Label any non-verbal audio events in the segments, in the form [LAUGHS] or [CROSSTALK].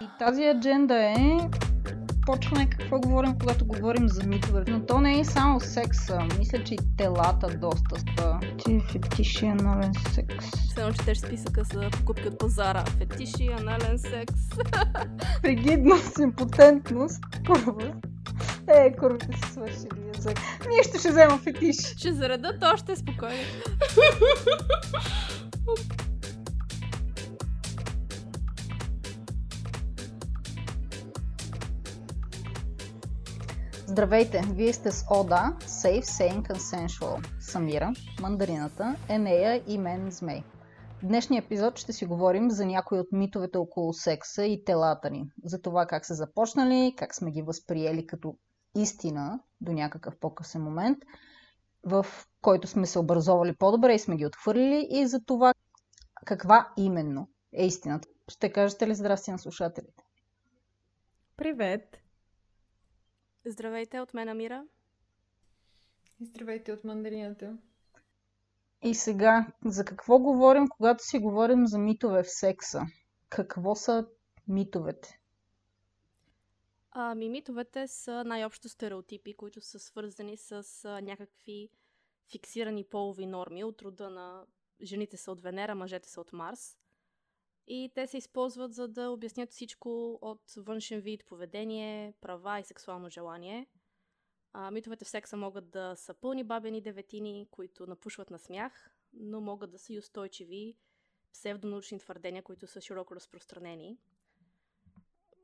И тази адженда е почваме какво говорим, когато говорим за митове. Но то не е само секса. Мисля, че и телата доста са. Ти фетиши, анален секс. Едно четеш списъка за покупки от пазара. Фетиши, анален секс. [LAUGHS] Пригидност, импотентност. Първа. Е, курвите си свършили язък. Ние ще ще взема фетиш. Ще заредат още спокойно. [LAUGHS] Здравейте, вие сте с Ода, Safe, Sane, Consensual. Самира, мандарината, Енея и мен Змей. В днешния епизод ще си говорим за някои от митовете около секса и телата ни. За това как са започнали, как сме ги възприели като истина до някакъв по-късен момент, в който сме се образовали по-добре и сме ги отхвърлили и за това каква именно е истината. Ще кажете ли здрасти на слушателите? Привет! Здравейте от мен, Амира. Здравейте от мандарината. И сега, за какво говорим, когато си говорим за митове в секса? Какво са митовете? Ами, митовете са най-общо стереотипи, които са свързани с а, някакви фиксирани полови норми от рода на жените са от Венера, мъжете са от Марс. И те се използват за да обяснят всичко от външен вид, поведение, права и сексуално желание. А, митовете в секса могат да са пълни бабени деветини, които напушват на смях, но могат да са и устойчиви псевдонаучни твърдения, които са широко разпространени.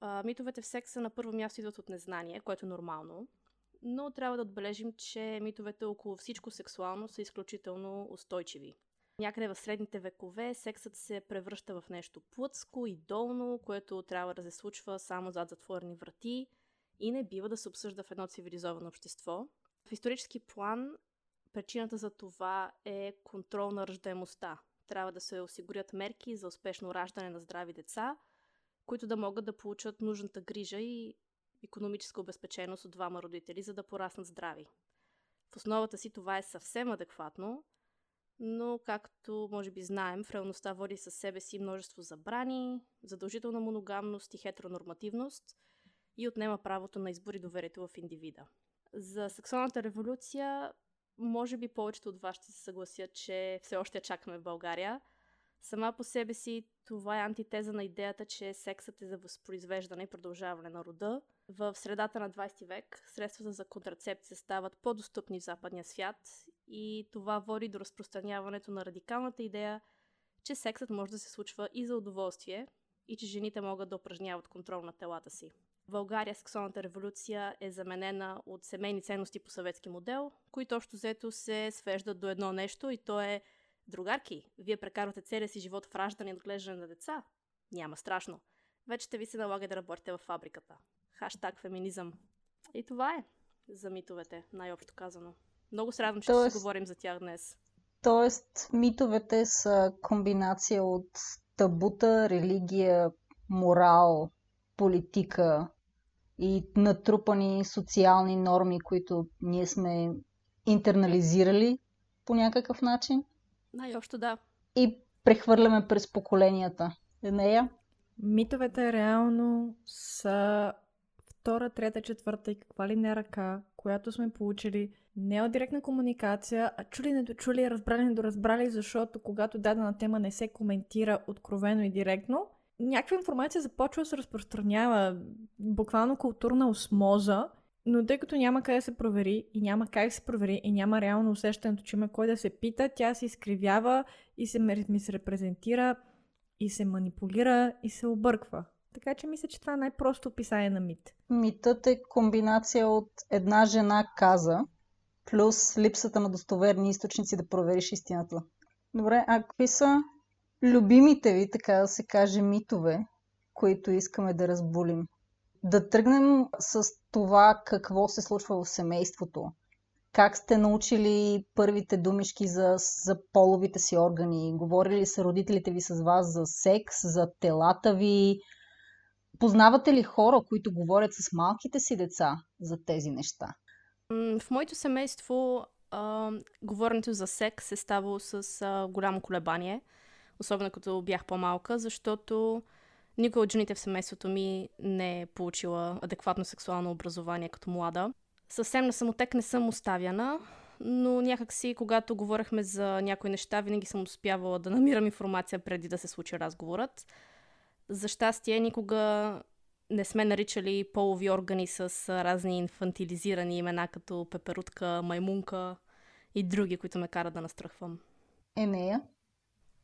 А, митовете в секса на първо място идват от незнание, което е нормално, но трябва да отбележим, че митовете около всичко сексуално са изключително устойчиви. Някъде в средните векове сексът се превръща в нещо плътско и долно, което трябва да се случва само зад затворени врати и не бива да се обсъжда в едно цивилизовано общество. В исторически план причината за това е контрол на ръждаемостта. Трябва да се осигурят мерки за успешно раждане на здрави деца, които да могат да получат нужната грижа и економическа обезпеченост от двама родители, за да пораснат здрави. В основата си това е съвсем адекватно, но както може би знаем, в реалността води със себе си множество забрани, задължителна моногамност и хетеронормативност и отнема правото на избор и доверието в индивида. За сексуалната революция, може би повечето от вас ще се съгласят, че все още чакаме в България. Сама по себе си това е антитеза на идеята, че сексът е за възпроизвеждане и продължаване на рода. В средата на 20 век средствата за контрацепция стават по-достъпни в западния свят и това води до разпространяването на радикалната идея, че сексът може да се случва и за удоволствие и че жените могат да упражняват контрол на телата си. В България сексуалната революция е заменена от семейни ценности по съветски модел, които общо взето се свеждат до едно нещо и то е Другарки, вие прекарвате целия си живот в раждане и отглеждане на деца? Няма страшно. Вече ще ви се налага да работите в фабриката. Хаштаг феминизъм. И това е за митовете, най-общо казано. Много се радвам, че Тоест... ще си говорим за тях днес. Тоест, митовете са комбинация от табута, религия, морал, политика и натрупани социални норми, които ние сме интернализирали по някакъв начин. Най-общо да. И прехвърляме през поколенията. Нея? Митовете реално са втора, трета, четвърта и каква ли не ръка, която сме получили не от директна комуникация, а чули, недочули, разбрали, недоразбрали, защото когато дадена тема не се коментира откровено и директно, някаква информация започва да се разпространява, буквално културна осмоза, но тъй като няма къде да се провери и няма как се провери и няма реално усещането, че има кой да се пита, тя се изкривява и се ми се репрезентира и се манипулира и се обърква. Така че мисля, че това е най-просто описание на мит. Митът е комбинация от една жена каза, плюс липсата на достоверни източници да провериш истината. Добре, а какви са любимите ви, така да се каже, митове, които искаме да разбулим? Да тръгнем с това какво се случва в семейството. Как сте научили първите думишки за, за половите си органи? Говорили са родителите ви с вас за секс, за телата ви? Познавате ли хора, които говорят с малките си деца за тези неща? В моето семейство а, говоренето за секс е ставало с голямо колебание, особено като бях по-малка, защото Никой от жените в семейството ми не е получила адекватно сексуално образование като млада. Съвсем на самотек не съм оставяна, но някакси, когато говорехме за някои неща, винаги съм успявала да намирам информация преди да се случи разговорът. За щастие, никога не сме наричали полови органи с разни инфантилизирани имена, като пеперутка, маймунка и други, които ме карат да настръхвам. Енея?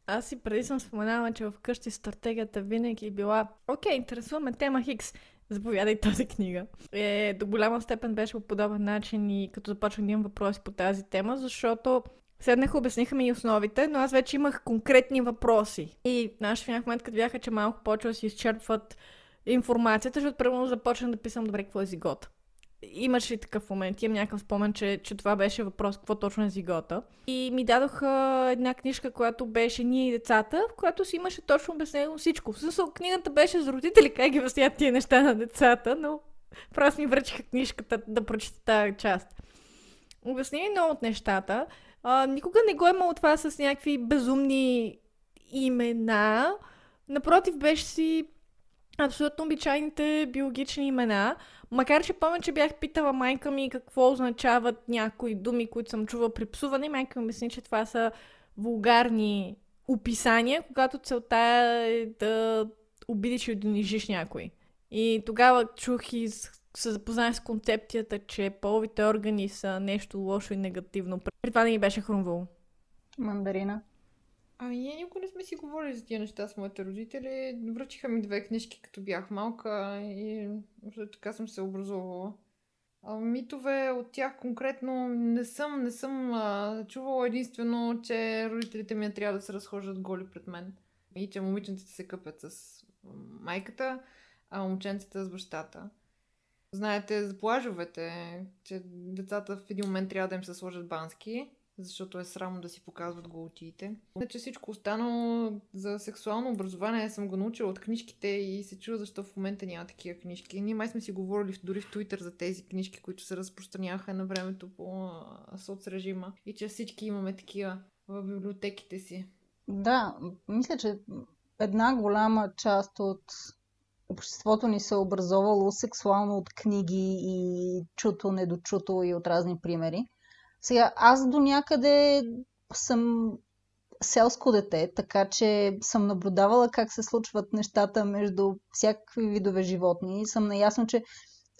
Аз и преди съм споменала, че вкъщи стратегията винаги е била Окей, интересуваме тема Хикс, заповядай тази книга. Е, до голяма степен беше по подобен начин и като започнах да имам въпроси по тази тема, защото Седнах, обясниха ми и основите, но аз вече имах конкретни въпроси. И нашия в някакъв момент, като бяха, че малко почва да си изчерпват информацията, защото примерно започнах да писам добре какво е зигота. Имаше ли такъв момент? Имам някакъв спомен, че, че това беше въпрос какво точно е зигота. И ми дадоха една книжка, която беше Ние и децата, в която си имаше точно обяснено всичко. В смисъл, книгата беше за родители, как ги обясняват тия неща на децата, но просто ми връчиха книжката да прочета тази част. Обясни много от нещата. А, никога не го е имал това с някакви безумни имена. Напротив, беше си абсолютно обичайните биологични имена. Макар, че помня, че бях питала майка ми какво означават някои думи, които съм чувала при псуване, майка ми мисли, че това са вулгарни описания, когато целта е да обидиш и унижиш някой. И тогава чух и се запознах с концепцията, че половите органи са нещо лошо и негативно. При това не ми беше хрумвало. Мандарина. Ами ние никога не сме си говорили за тия неща с моите родители. Връчиха ми две книжки, като бях малка и така съм се образувала. А, митове от тях конкретно не съм, не съм а, чувала единствено, че родителите ми трябва да се разхождат голи пред мен. И че момиченците се къпят с майката, а момченците с бащата. Знаете за плажовете, че децата в един момент трябва да им се сложат бански защото е срамно да си показват голотиите. Че всичко останало за сексуално образование съм го научила от книжките и се чува защо в момента няма такива книжки. Ние май сме си говорили дори в Твитър за тези книжки, които се разпространяха на времето по соцрежима и че всички имаме такива в библиотеките си. Да, мисля, че една голяма част от обществото ни се е образовало сексуално от книги и чуто, недочуто и от разни примери. Сега, аз до някъде съм селско дете, така че съм наблюдавала как се случват нещата между всякакви видове животни съм наясно, че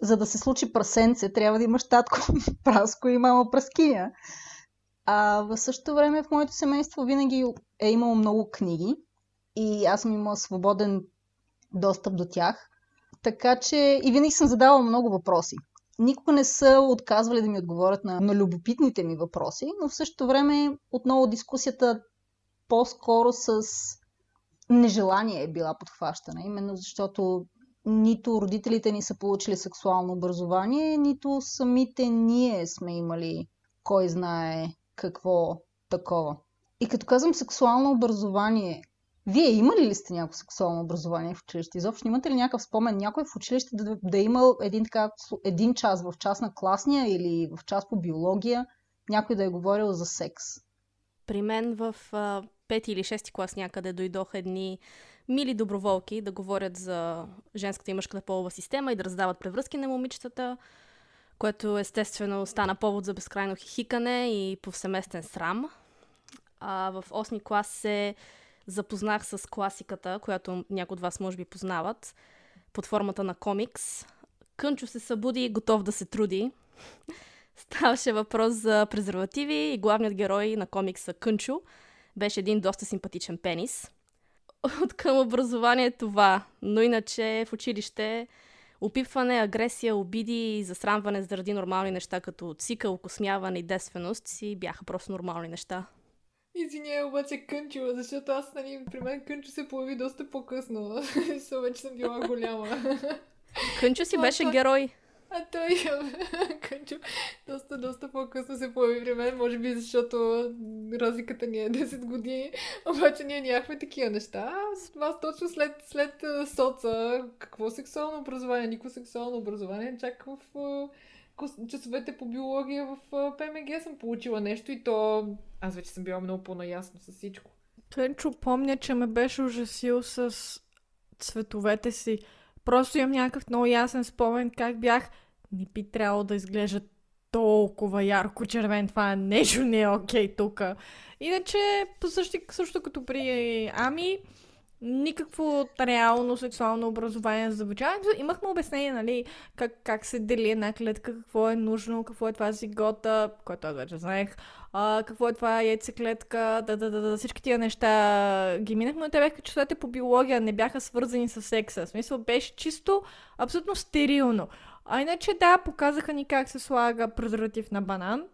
за да се случи прасенце, трябва да имаш татко [LAUGHS] праско и мама праскиня. А в същото време в моето семейство винаги е имало много книги и аз съм имала свободен достъп до тях. Така че и винаги съм задавала много въпроси никога не са отказвали да ми отговорят на, на любопитните ми въпроси, но в същото време отново дискусията по-скоро с нежелание е била подхващана, именно защото нито родителите ни са получили сексуално образование, нито самите ние сме имали кой знае какво такова. И като казвам сексуално образование, вие имали ли сте някакво сексуално образование в училище? Изобщо имате ли някакъв спомен някой в училище да, да е имал един, така, един час в час на класния или в час по биология, някой да е говорил за секс? При мен в а, пети или шести клас някъде дойдоха едни мили доброволки да говорят за женската и мъжката полова система и да раздават превръзки на момичетата, което естествено стана повод за безкрайно хихикане и повсеместен срам. А в 8 клас се запознах с класиката, която някои от вас може би познават, под формата на комикс. Кънчо се събуди готов да се труди. Ставаше въпрос за презервативи и главният герой на комикса Кънчо беше един доста симпатичен пенис. От към образование това, но иначе в училище опипване, агресия, обиди и засрамване заради нормални неща като цикъл, космяване и десвеност си бяха просто нормални неща. Извиня, обаче Кънчо, защото аз, нали, при мен Кънчо се появи доста по-късно. [LAUGHS] Со вече съм била голяма. Кънчо си беше герой. А той, [LAUGHS] Кънчо, доста, доста по-късно се появи при мен, може би защото разликата ни е 10 години, обаче ние нямахме такива неща. Аз точно след, след соца, какво сексуално образование, никакво сексуално образование, чак в часовете по биология в ПМГ съм получила нещо и то аз вече съм била много по-наясно с всичко. Тенчо помня, че ме беше ужасил с цветовете си. Просто имам някакъв много ясен спомен как бях. Не би трябвало да изглежда толкова ярко червен. Това нещо не е окей okay, тук. Иначе, също, също като при Ами, никакво реално сексуално образование за обучаването. Имахме обяснение, нали, как, как се дели една клетка, какво е нужно, какво е това зигота, което аз вече знаех, а, какво е това яйцеклетка, да, да, да, да, всички тия неща ги минахме, но те бяха часовете по биология, не бяха свързани с секса. В смисъл беше чисто, абсолютно стерилно. А иначе да, показаха ни как се слага презерватив на банан.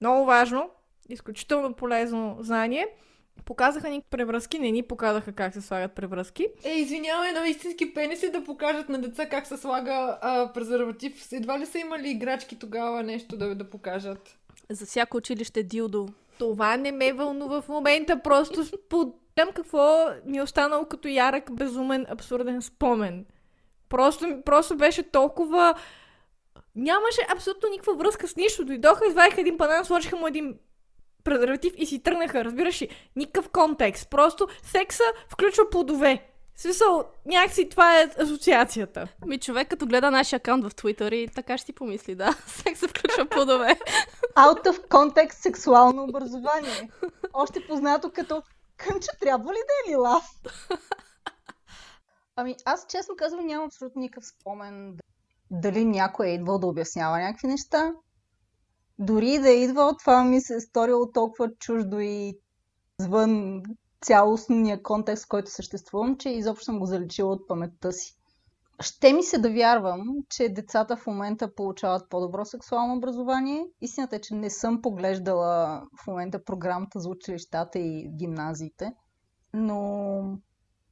Много важно, изключително полезно знание. Показаха ни превръзки, не ни показаха как се слагат превръзки. Е, извинявай, на истински пениси да покажат на деца как се слага а, презерватив. Едва ли са имали играчки тогава нещо да, да покажат? За всяко училище дилдо. Това не ме вълнува в момента, просто споделям какво ми е останало като ярък, безумен, абсурден спомен. Просто, просто беше толкова... Нямаше абсолютно никаква връзка с нищо. Дойдоха, извадиха един банан, сложиха му един презерватив и си тръгнаха, разбираш ли? Никакъв контекст. Просто секса включва плодове. В смисъл, някакси това е асоциацията. Ми човек като гледа нашия акаунт в Twitter и така ще си помисли, да, [LAUGHS] секса включва плодове. Out of context сексуално образование. Още познато като кънче трябва ли да е лилав? Ами аз честно казвам нямам абсолютно никакъв спомен дали някой е идвал да обяснява някакви неща. Дори да е идвал, това ми се е сторило толкова чуждо и извън цялостния контекст, в който съществувам, че изобщо съм го заличила от паметта си. Ще ми се да вярвам, че децата в момента получават по-добро сексуално образование. Истината е, че не съм поглеждала в момента програмата за училищата и гимназиите, но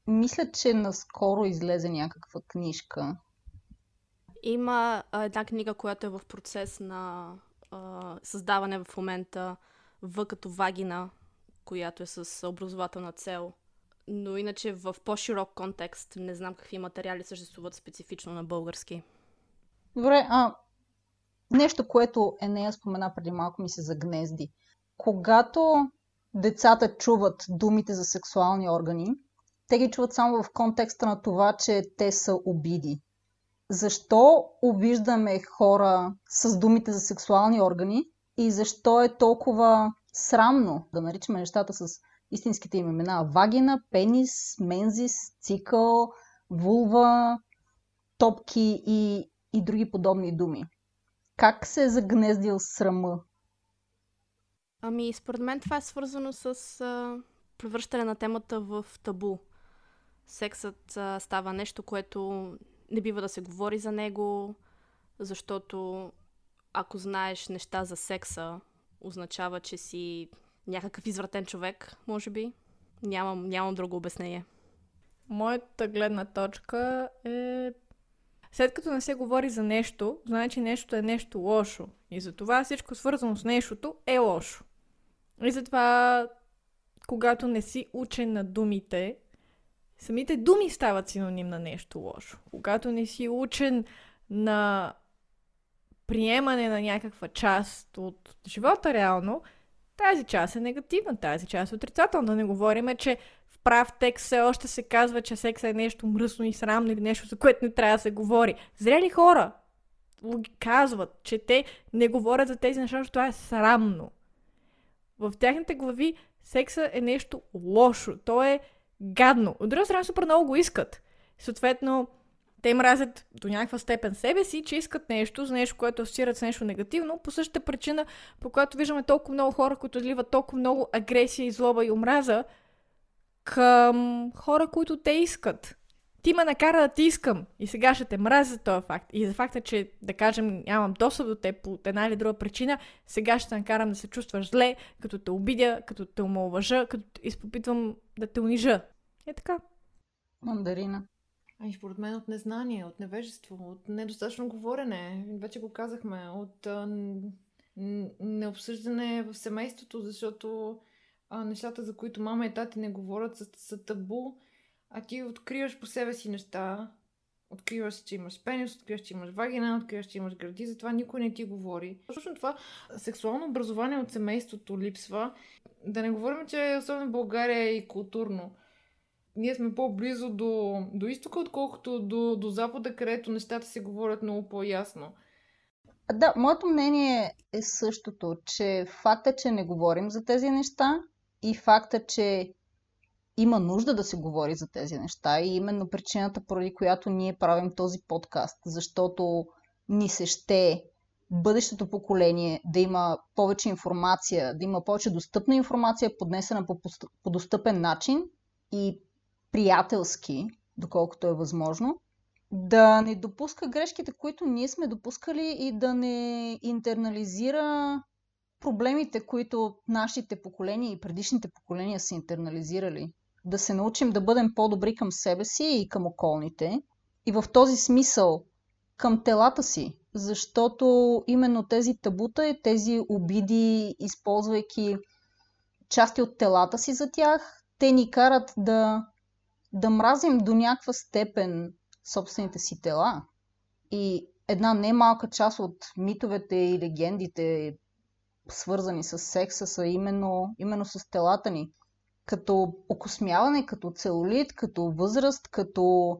мисля, че наскоро излезе някаква книжка. Има една книга, която е в процес на създаване в момента В като вагина, която е с образователна цел. Но иначе в по-широк контекст не знам какви материали съществуват специфично на български. Добре, а нещо, което Енея спомена преди малко ми се загнезди. Когато децата чуват думите за сексуални органи, те ги чуват само в контекста на това, че те са обиди. Защо обиждаме хора с думите за сексуални органи и защо е толкова срамно да наричаме нещата с истинските им имена? Вагина, пенис, мензис, цикъл, вулва, топки и, и други подобни думи. Как се е загнездил срама? Ами, според мен това е свързано с а, превръщане на темата в табу сексът а, става нещо, което не бива да се говори за него, защото ако знаеш неща за секса, означава, че си някакъв извратен човек, може би. Нямам, нямам друго обяснение. Моята гледна точка е след като не се говори за нещо, значи нещо е нещо лошо. И затова всичко свързано с нещото е лошо. И затова, когато не си учен на думите, самите думи стават синоним на нещо лошо. Когато не си учен на приемане на някаква част от живота реално, тази част е негативна, тази част е отрицателна. Да не говориме, че в прав текст все още се казва, че секса е нещо мръсно и срамно или нещо, за което не трябва да се говори. Зрели хора казват, че те не говорят за тези неща, защото това е срамно. В тяхните глави секса е нещо лошо. То е гадно. От друга страна, супер много го искат. Съответно, те мразят до някаква степен себе си, че искат нещо, за нещо, което асоциират с нещо негативно, по същата причина, по която виждаме толкова много хора, които изливат толкова много агресия, и злоба и омраза към хора, които те искат. Ти ме накара да ти искам и сега ще те мразя за този факт. И за факта, че, да кажем, нямам достъп до теб по една или друга причина, сега ще те накарам да се чувстваш зле, като те обидя, като те омалважа, като изпопитвам да те унижа. Е така. Мандарина. Ами според мен от незнание, от невежество, от недостатъчно говорене. Вече го казахме. От а, необсъждане в семейството, защото а, нещата, за които мама и тати не говорят, са, са табу. А ти откриваш по себе си неща. Откриваш, че имаш пенис, откриваш, че имаш вагина, откриваш, че имаш гради, затова никой не ти говори. Точно това сексуално образование от семейството липсва. Да не говорим, че особено България е и културно ние сме по-близо до, до изтока, отколкото до, до запада, където нещата се говорят много по-ясно. Да, моето мнение е същото, че факта, че не говорим за тези неща и факта, че има нужда да се говори за тези неща и именно причината, поради която ние правим този подкаст, защото ни се ще бъдещето поколение да има повече информация, да има повече достъпна информация, поднесена по, по достъпен начин и приятелски, доколкото е възможно, да не допуска грешките, които ние сме допускали и да не интернализира проблемите, които нашите поколения и предишните поколения са интернализирали. Да се научим да бъдем по-добри към себе си и към околните. И в този смисъл към телата си, защото именно тези табута и тези обиди, използвайки части от телата си за тях, те ни карат да, да мразим до някаква степен собствените си тела. И една немалка част от митовете и легендите, свързани с секса, са именно, именно с телата ни. Като окосмяване, като целулит, като възраст, като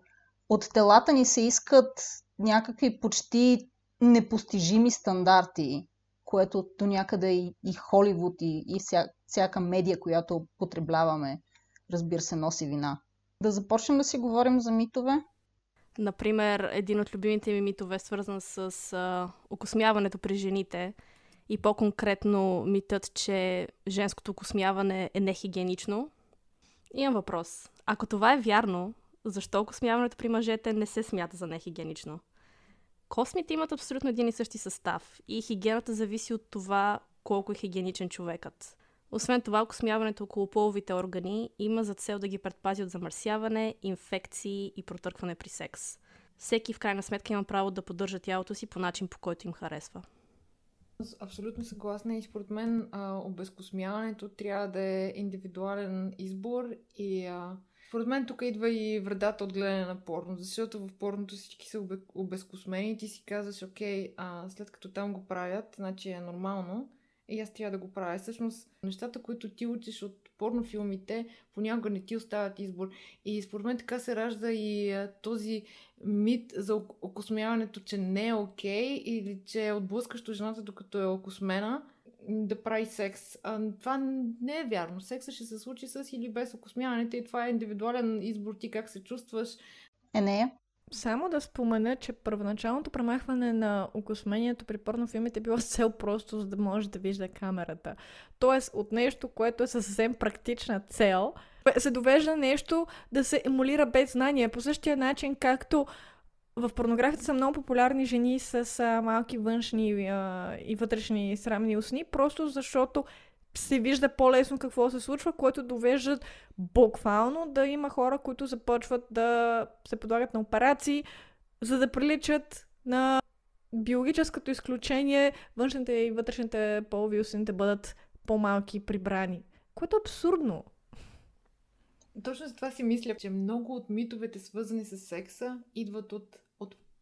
от телата ни се искат някакви почти непостижими стандарти, което до някъде и, и Холивуд, и, и вся, всяка медия, която потребляваме, разбира се, носи вина. Да започнем да си говорим за митове? Например, един от любимите ми митове свързан с а, окосмяването при жените и по-конкретно митът, че женското окосмяване е нехигиенично. Имам въпрос. Ако това е вярно, защо окосмяването при мъжете не се смята за нехигиенично? Космите имат абсолютно един и същи състав и хигиената зависи от това колко е хигиеничен човекът. Освен това, окосмяването около половите органи има за цел да ги предпази от замърсяване, инфекции и протъркване при секс. Всеки в крайна сметка има право да поддържа тялото си по начин, по който им харесва. Абсолютно съгласна и според мен а, обезкосмяването трябва да е индивидуален избор и а, според мен тук идва и вредата от гледане на порно, защото в порното всички са обезкосмени и ти си казваш, окей, а, след като там го правят, значи е нормално и аз трябва да го правя. Всъщност, нещата, които ти учиш от порнофилмите, понякога не ти оставят избор. И според мен така се ражда и този мит за окосмяването, че не е окей или че е отблъскащо жената, докато е окосмена да прави секс. А, това не е вярно. Секса ще се случи с или без окосмяването и това е индивидуален избор ти как се чувстваш. Е, не е. Само да спомена, че първоначалното премахване на окосмението при порнофилмите е било с цел просто, за да може да вижда камерата. Тоест, от нещо, което е съвсем практична цел, се довежда нещо да се емулира без знание. По същия начин, както в порнографията са много популярни жени с а, малки външни а, и вътрешни срамни устни, просто защото се вижда по-лесно какво се случва, което довеждат буквално да има хора, които започват да се подлагат на операции, за да приличат на биологическото изключение външните и вътрешните полови устни да бъдат по-малки прибрани. Което е абсурдно. Точно за това си мисля, че много от митовете, свързани с секса, идват от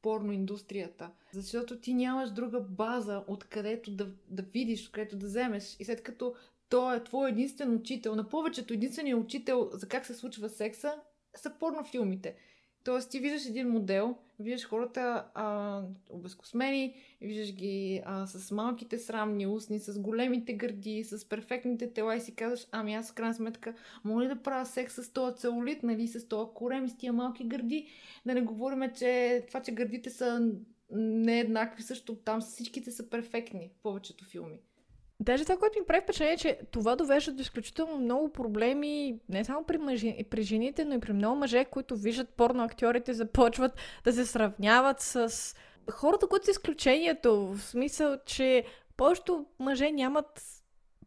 порноиндустрията. Защото ти нямаш друга база, откъдето да, да видиш, откъдето да вземеш. И след като той е твой единствен учител, на повечето единственият учител за как се случва секса, са порнофилмите. Тоест, ти виждаш един модел, виждаш хората а, обезкосмени, виждаш ги а, с малките срамни устни, с големите гърди, с перфектните тела и си казваш, ами аз в крайна сметка мога ли да правя секс с този целулит, нали, с този корем с тия малки гърди. Да не говорим, че това, че гърдите са не еднакви, също там всичките са перфектни в повечето филми. Даже това, което ми прави впечатление, е, че това довежда до изключително много проблеми, не само при, мъжи, при жените, но и при много мъже, които виждат порно актьорите, започват да се сравняват с хората, които са изключението. В смисъл, че повечето мъже нямат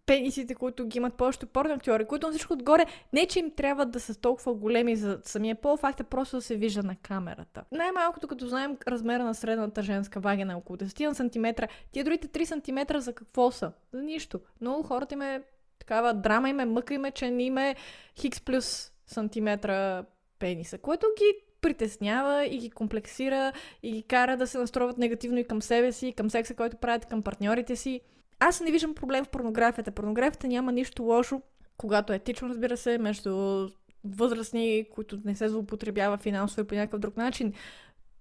пенисите, които ги имат повечето порно актьори, които на всичко отгоре не, че им трябва да са толкова големи за самия пол, факт е просто да се вижда на камерата. Най-малкото, като знаем размера на средната женска вагина е около 10 см, тия другите 3 см за какво са? За нищо. Но хората им е такава драма им е, мъка им е, че не им е хикс плюс сантиметра пениса, което ги притеснява и ги комплексира и ги кара да се настроят негативно и към себе си, и към секса, който правят към партньорите си. Аз не виждам проблем в порнографията. Порнографията няма нищо лошо, когато е етично, разбира се, между възрастни, които не се злоупотребява финансово и по някакъв друг начин.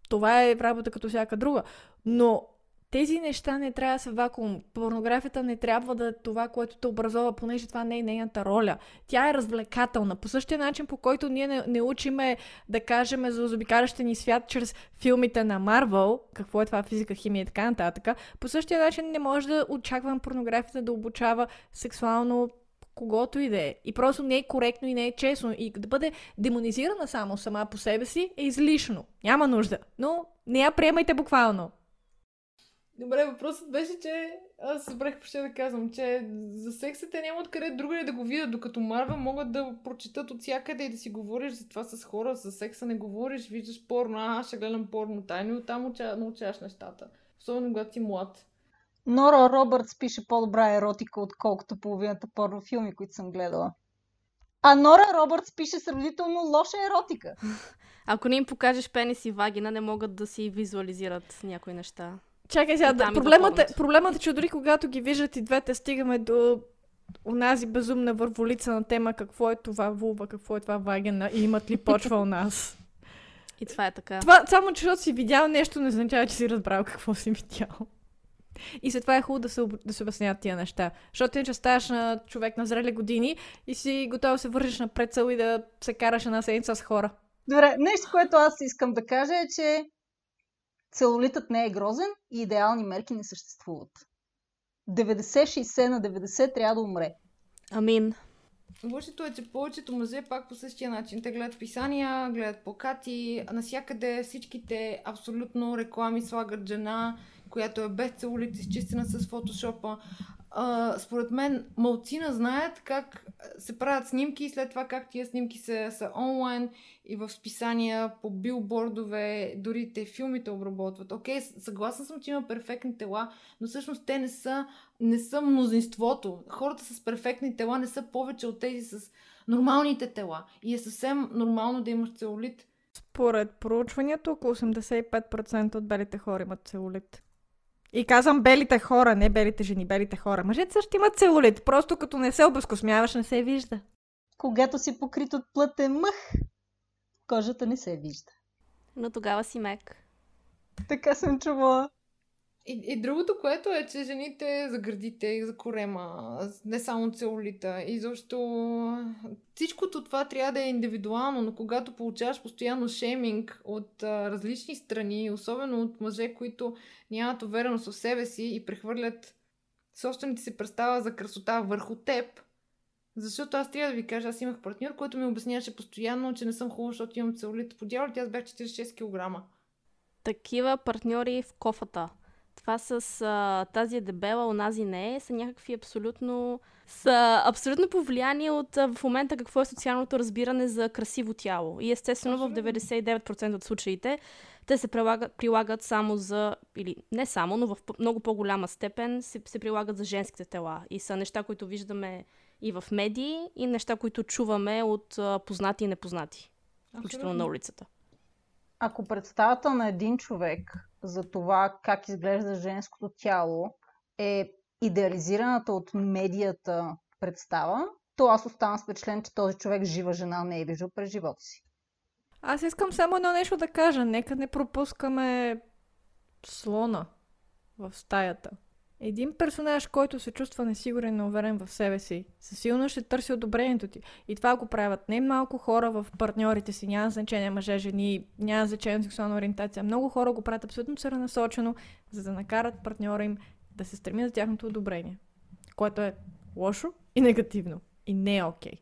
Това е работа като всяка друга. Но тези неща не трябва да са вакуум. Порнографията не трябва да е това, което те образова, понеже това не е нейната роля. Тя е развлекателна. По същия начин, по който ние не, не учиме да кажем за заобикалящия ни свят чрез филмите на Марвел, какво е това физика, химия и така нататък, по същия начин не може да очаквам порнографията да обучава сексуално когото и да е. И просто не е коректно и не е честно. И да бъде демонизирана само сама по себе си е излишно. Няма нужда. Но не я приемайте буквално. Добре, въпросът беше, че аз забрах почти да казвам, че за секса те няма откъде другаде да го видят, докато Марвел могат да прочитат от всякъде и да си говориш за това с хора, за секса не говориш, виждаш порно, а аз ще гледам порно тайно и оттам уча, научаваш нещата. Особено когато си млад. Нора Робъртс пише по-добра еротика, отколкото половината порнофилми, които съм гледала. А Нора Робъртс пише сравнително лоша еротика. [LAUGHS] Ако не им покажеш пенис и вагина, не могат да си визуализират някои неща. Чакай сега, да, проблемът, е, проблемът е, че дори когато ги виждат и двете, стигаме до онази безумна върволица на тема какво е това вулва, какво е това вагина и имат ли почва у нас. [LAUGHS] И това е така. Това, само че защото си видял нещо, не означава, че си разбрал какво си видял. И след това е хубаво да се, да се обясняват тия неща. Защото иначе ставаш на човек на зрели години и си готов да се вържиш на прецел и да се караш една седмица с хора. Добре, нещо, което аз искам да кажа е, че целулитът не е грозен и идеални мерки не съществуват. 90-60 на 90 трябва да умре. Амин. Лошото е, че повечето мъже пак по същия начин. Те гледат писания, гледат плакати, насякъде всичките абсолютно реклами слагат жена, която е без целулит, изчистена с фотошопа. Според мен, малцина знаят как се правят снимки и след това как тия снимки са, са онлайн и в списания, по билбордове, дори те филмите обработват. Окей, съгласна съм, че има перфектни тела, но всъщност те не са, не са мнозинството. Хората с перфектни тела не са повече от тези с нормалните тела. И е съвсем нормално да имаш целулит. Според проучването, около 85% от белите хора имат целулит. И казвам белите хора, не белите жени, белите хора. Мъжете също имат целулит, просто като не се обезкосмяваш, не се вижда. Когато си покрит от плътен мъх, кожата не се вижда. Но тогава си мек. Така съм чувала. И, и другото, което е, че жените за гърдите, за корема, не само целулита, и защо всичкото това трябва да е индивидуално, но когато получаваш постоянно шейминг от а, различни страни, особено от мъже, които нямат увереност в себе си и прехвърлят собствените си представа за красота върху теб, защото аз трябва да ви кажа, аз имах партньор, който ми обясняваше постоянно, че не съм хубава, защото имам целулит. По дяволите аз бях 46 кг. Такива партньори в кофата това с а, тази е дебела, онази не е, са някакви абсолютно са абсолютно повлияни от а, в момента какво е социалното разбиране за красиво тяло. И естествено в 99% от случаите те се прилагат, прилагат само за, или не само, но в много по-голяма степен се, се прилагат за женските тела. И са неща, които виждаме и в медии, и неща, които чуваме от а, познати и непознати. Включително на улицата. Ако представата на един човек за това как изглежда женското тяло е идеализираната от медията представа, то аз оставам с че този човек жива жена не е виждал през живота си. Аз искам само едно нещо да кажа. Нека не пропускаме слона в стаята. Един персонаж, който се чувства несигурен и уверен в себе си, със силно ще търси одобрението ти. И това го правят не малко хора в партньорите си, няма значение мъже, жени, няма значение сексуална ориентация. Много хора го правят абсолютно целенасочено, за да накарат партньора им да се стреми за тяхното одобрение. Което е лошо и негативно. И не е окей. Okay.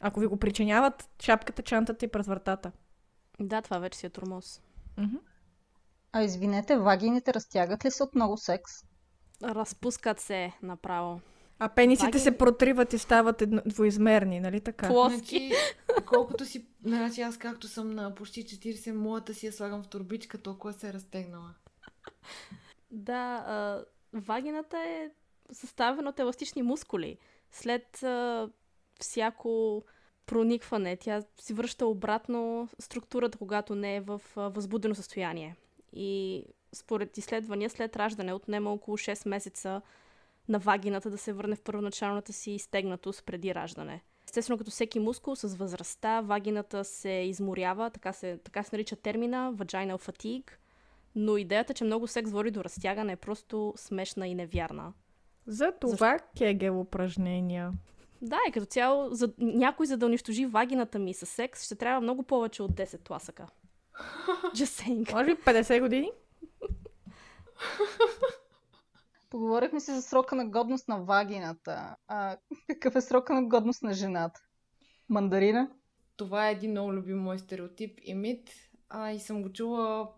Ако ви го причиняват, шапката, чантата и през вратата. Да, това вече си е турмоз. Mm-hmm. А извинете, вагините разтягат ли се от много секс? Разпускат се направо. А пенисите Ваги... се протриват и стават едно... двоизмерни, нали така? Плоски. Значи, колкото си... Значи аз както съм на почти 40, моята си я слагам в турбичка, толкова се е разтегнала. Да, а, вагината е съставена от еластични мускули. След а, всяко проникване, тя си връща обратно структурата, когато не е в а, възбудено състояние. И според изследвания, след раждане отнема около 6 месеца на вагината да се върне в първоначалната си стегнатост преди раждане. Естествено, като всеки мускул, с възрастта, вагината се изморява, така се, така се нарича термина, vaginal fatigue. Но идеята, че много секс води до разтягане е просто смешна и невярна. За това кегел упражнения. Да, и като цяло, за, някой за да унищожи вагината ми с секс, ще трябва много повече от 10 тласъка. [LAUGHS] Just saying. Може би 50 години? Поговорихме си за срока на годност на вагината. А какъв е срока на годност на жената? Мандарина? Това е един много любим мой стереотип и мит. А, и съм го чула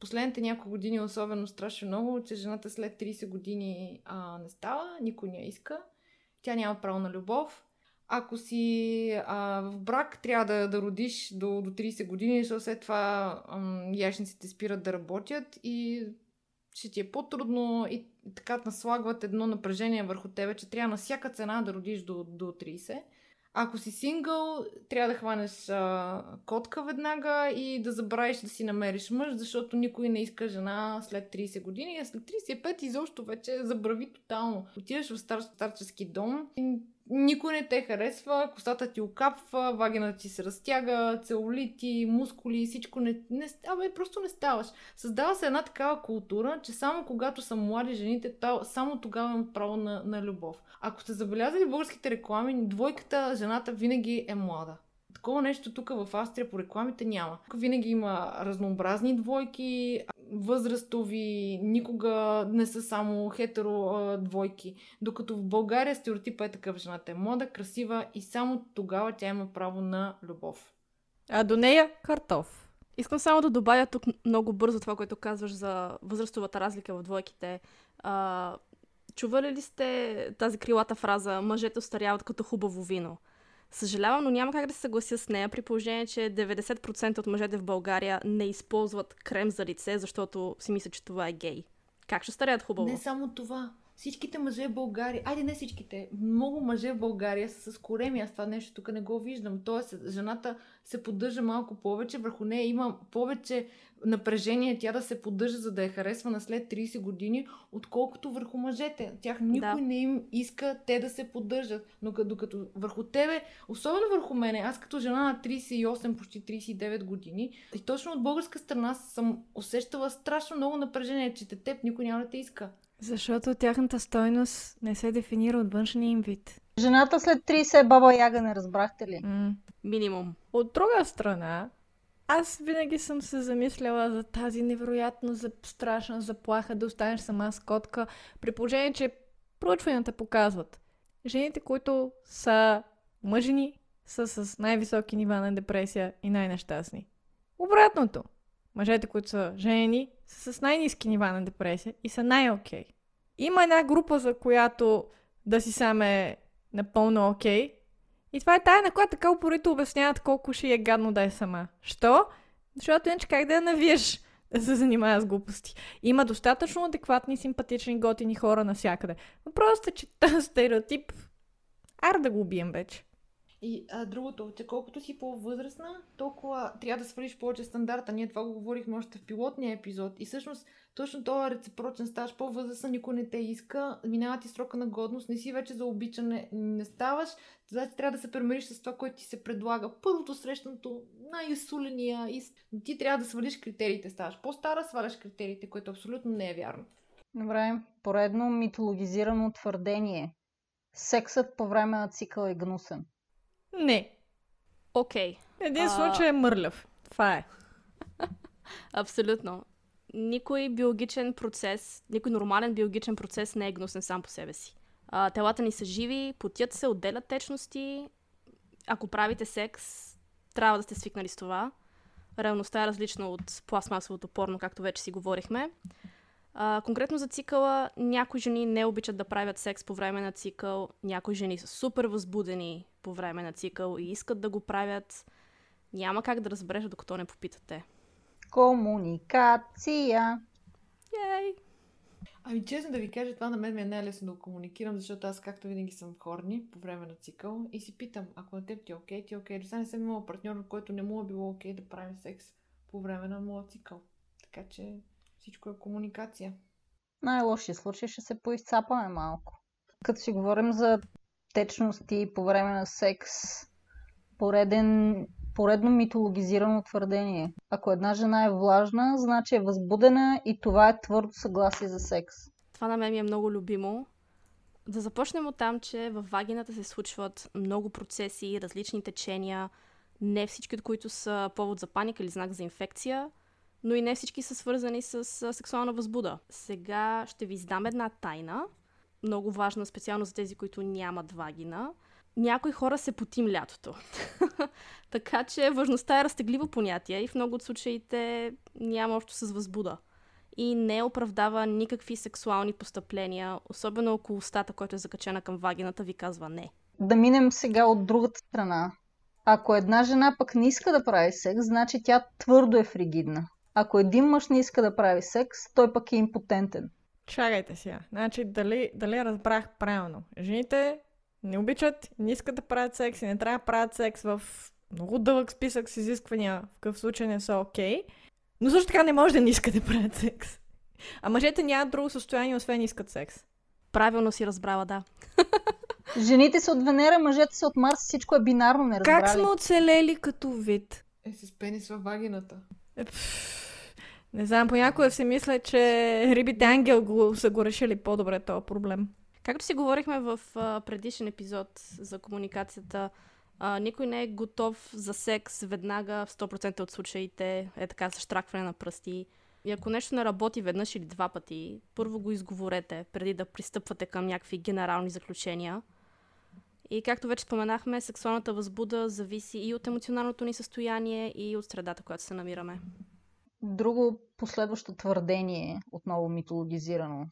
последните няколко години, особено страшно много, че жената след 30 години а, не става, никой не я иска. Тя няма право на любов. Ако си а, в брак, трябва да, да родиш до, до 30 години, защото след това ам, яшниците спират да работят и ще ти е по-трудно и така наслагват едно напрежение върху тебе, че трябва на всяка цена да родиш до, до 30. Ако си сингъл, трябва да хванеш а, котка веднага и да забравиш да си намериш мъж, защото никой не иска жена след 30 години, а след 35 изобщо вече забрави тотално. Отиваш в стар, старчески дом и никой не те харесва, косата ти окапва, вагината ти се разтяга, целулити, мускули, всичко не, не... Абе, просто не ставаш. Създава се една такава култура, че само когато са млади жените, само тогава имат право на, на любов. Ако сте забелязали българските реклами, двойката, жената винаги е млада. Такова нещо тук в Австрия по рекламите няма. Тук винаги има разнообразни двойки, възрастови, никога не са само хетеро двойки. Докато в България стереотипа е такъв, жената е млада, красива и само тогава тя има право на любов. А до нея картоф. Искам само да добавя тук много бързо това, което казваш за възрастовата разлика в двойките. А, чували ли сте тази крилата фраза «Мъжете остаряват като хубаво вино»? Съжалявам, но няма как да се съглася с нея, при положение, че 90% от мъжете в България не използват крем за лице, защото си мислят, че това е гей. Как ще стареят хубаво? Не само това. Всичките мъже в България, айде не всичките, много мъже в България са с кореми, аз това нещо тук не го виждам. Тоест, жената се поддържа малко повече, върху нея има повече напрежение тя да се поддържа, за да я харесва на след 30 години, отколкото върху мъжете. Тях никой да. не им иска те да се поддържат. Но докато върху тебе, особено върху мене, аз като жена на 38, почти 39 години, и точно от българска страна съм усещала страшно много напрежение, че те теб никой няма да те иска. Защото тяхната стойност не се дефинира от външния им вид. Жената след 30 е баба Яга, не разбрахте ли? Mm. Минимум. От друга страна, аз винаги съм се замисляла за тази невероятно за страшна заплаха да останеш сама с котка, при положение, че проучванията показват. Жените, които са мъжени, са с най-високи нива на депресия и най-нещастни. Обратното. Мъжете, които са женени, са с най-низки нива на депресия и са най-окей. Има една група, за която да си сам е напълно окей, и това е тая, на която така упорито обясняват колко ще е гадно да е сама. Що? Защото иначе как да я навиеш да се занимава с глупости. Има достатъчно адекватни, симпатични, готини хора навсякъде. Въпросът е, че [LAUGHS] този стереотип... Ар да го убием вече. И а, другото, че колкото си по-възрастна, толкова трябва да свалиш повече стандарта. Ние това го говорихме още в пилотния епизод. И всъщност точно този реципрочен стаж, по-възрастен, никой не те иска, минава ти срока на годност, не си вече за обичане, не ставаш, значи трябва да се премериш с това, което ти се предлага. Първото срещното, най-усуления, и ти трябва да свалиш критериите, ставаш по-стара, сваляш критериите, което абсолютно не е вярно. Добре, поредно митологизирано твърдение. Сексът по време на цикъл е гнусен. Не. Окей. Okay. Един случай е мърляв. Това е. [LAUGHS] Абсолютно никой биологичен процес, никой нормален биологичен процес не е гнусен сам по себе си. А, телата ни са живи, потят се, отделят течности. Ако правите секс, трябва да сте свикнали с това. Реалността е различна от пластмасовото порно, както вече си говорихме. А, конкретно за цикъла, някои жени не обичат да правят секс по време на цикъл, някои жени са супер възбудени по време на цикъл и искат да го правят. Няма как да разбереш, докато не попитате. Комуникация. Ей! Ами честно да ви кажа, това на мен ми е най-лесно да комуникирам, защото аз както винаги съм хорни по време на цикъл и си питам, ако на теб ти е окей, ти е окей. До сега не съм имала партньор, на който не му е било окей да правим секс по време на моя цикъл. Така че всичко е комуникация. Най-лошия случай ще се поизцапаме малко. Като си говорим за течности по време на секс. Пореден, поредно митологизирано твърдение. Ако една жена е влажна, значи е възбудена и това е твърдо съгласие за секс. Това на мен ми е много любимо. Да започнем от там, че в вагината се случват много процеси, различни течения, не всички от които са повод за паника или знак за инфекция, но и не всички са свързани с сексуална възбуда. Сега ще ви издам една тайна, много важна специално за тези, които нямат вагина. Някои хора се потим лятото. [LAUGHS] така че важността е разтегливо понятие и в много от случаите няма общо с възбуда. И не оправдава никакви сексуални постъпления, особено около устата, който е закачена към вагината, ви казва не. Да минем сега от другата страна. Ако една жена пък не иска да прави секс, значи тя твърдо е фригидна. Ако един мъж не иска да прави секс, той пък е импотентен. Чакайте сега. Значи, дали, дали разбрах правилно? Жените не обичат, не искат да правят секс и не трябва да правят секс в много дълъг списък с изисквания, в какъв случай не са окей. Okay, но също така не може да не искат да правят секс. А мъжете нямат друго състояние, освен искат секс. Правилно си разбрала, да. [LAUGHS] Жените са от Венера, мъжете са от Марс, всичко е бинарно, не разбрали. Как сме оцелели като вид? Е, с пенис във вагината. Е, не знам, понякога си мисля, че рибите ангел го, са го решили по-добре този проблем. Както си говорихме в предишен епизод за комуникацията, никой не е готов за секс веднага в 100% от случаите, е така с штракване на пръсти. И ако нещо не работи веднъж или два пъти, първо го изговорете, преди да пристъпвате към някакви генерални заключения. И както вече споменахме, сексуалната възбуда зависи и от емоционалното ни състояние, и от средата, която се намираме. Друго последващо твърдение, отново митологизирано.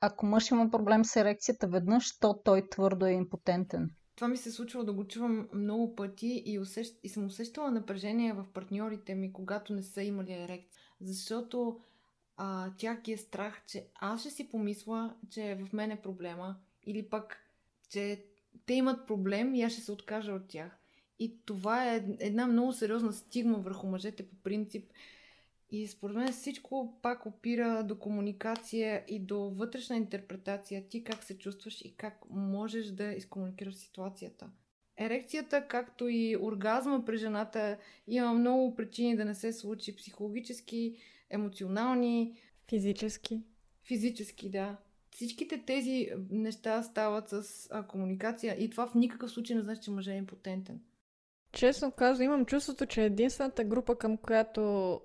Ако мъж има проблем с ерекцията веднъж, то той твърдо е импотентен. Това ми се случва да го чувам много пъти и, усещ... и съм усещала напрежение в партньорите ми, когато не са имали ерекция. Защото а, тях ги е страх, че аз ще си помисля, че в мен е проблема или пък, че те имат проблем и аз ще се откажа от тях. И това е една много сериозна стигма върху мъжете по принцип. И според мен всичко пак опира до комуникация и до вътрешна интерпретация. Ти как се чувстваш и как можеш да изкомуникираш ситуацията. Ерекцията, както и оргазма при жената, има много причини да не се случи. Психологически, емоционални. Физически. Физически, да. Всичките тези неща стават с а, комуникация и това в никакъв случай не значи, че мъжът е импотентен. Честно казвам, имам чувството, че единствената група, към която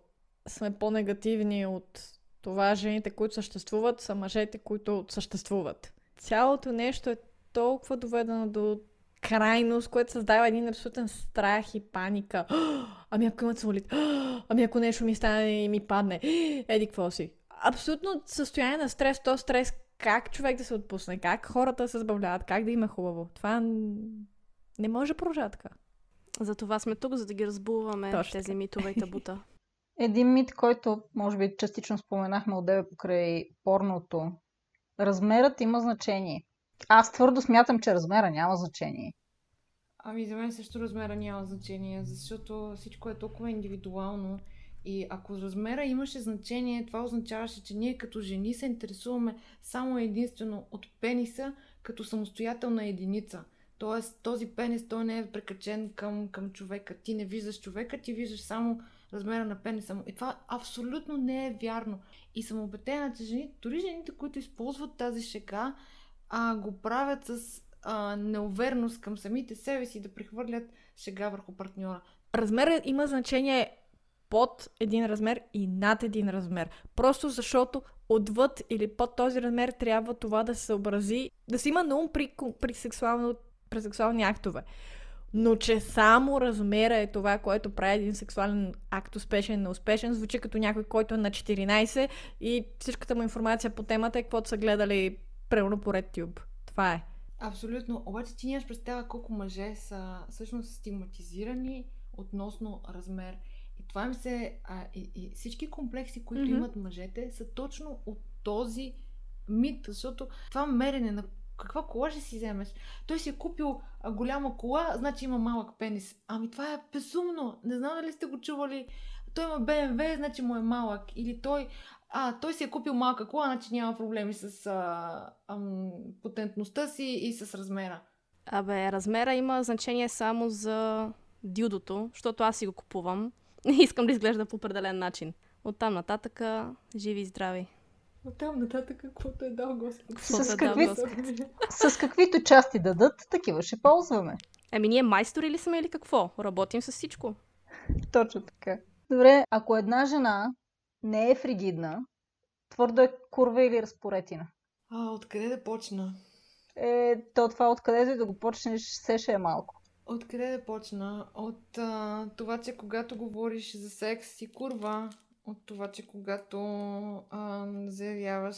сме по-негативни от това жените, които съществуват, са мъжете, които съществуват. Цялото нещо е толкова доведено до крайност, което създава един абсолютен страх и паника. [GASPS] Ами ако имат самолит, [GASPS] ами ако нещо ми стане и ми падне, [GASPS] еди какво си. Абсолютно състояние на стрес, то стрес, как човек да се отпусне, как хората се забавляват, как да има хубаво. Това не може да продължава така. Затова сме тук, за да ги разбуваме Точно. тези митове и табута. [LAUGHS] Един мит, който може би частично споменахме от тебе покрай порното. Размерът има значение. Аз твърдо смятам, че размера няма значение. Ами за мен също размера няма значение, защото всичко е толкова индивидуално. И ако размера имаше значение, това означаваше, че ние като жени се интересуваме само единствено от пениса като самостоятелна единица. Тоест този пенис, той не е прекачен към, към човека. Ти не виждаш човека, ти виждаш само размера на пениса му. И това абсолютно не е вярно. И съм убедена, че жени, дори жените, които използват тази шега, а, го правят с а, неувереност към самите себе си да прехвърлят шега върху партньора. Размерът има значение под един размер и над един размер. Просто защото отвъд или под този размер трябва това да се съобрази, да се има на ум при, при, сексуално, при сексуални актове. Но че само размера е това, което прави един сексуален акт успешен и неуспешен, звучи като някой, който е на 14 и всичката му информация по темата е каквото са гледали примерно по RedTube. Това е. Абсолютно. Обаче ти нямаш представа колко мъже са всъщност стигматизирани относно размер. И това им се... А, и, и всички комплекси, които mm-hmm. имат мъжете, са точно от този мит, защото това мерене на каква кола ще си вземеш? Той си е купил голяма кола, значи има малък пенис. Ами това е безумно. Не знам дали сте го чували. Той има БМВ, значи му е малък. Или той, а, той си е купил малка кола, значи няма проблеми с а, ам, потентността си и с размера. Абе, размера има значение само за дюдото, защото аз си го купувам [LAUGHS] искам да изглежда по определен начин. Оттам нататък живи и здрави. От там нататък каквото е дал Господ. С, е какви... дал Господ. с каквито части дадат, такива ще ползваме. Еми, ние майстори ли сме или какво? Работим с всичко. Точно така. Добре, ако една жена не е фригидна, твърдо е курва или разпоретина. А, откъде да почна? Е, то това откъдето и да го почнеш, все ще е малко. Откъде да почна? От а, това, че когато говориш за секс си курва, от това, че когато а, заявяваш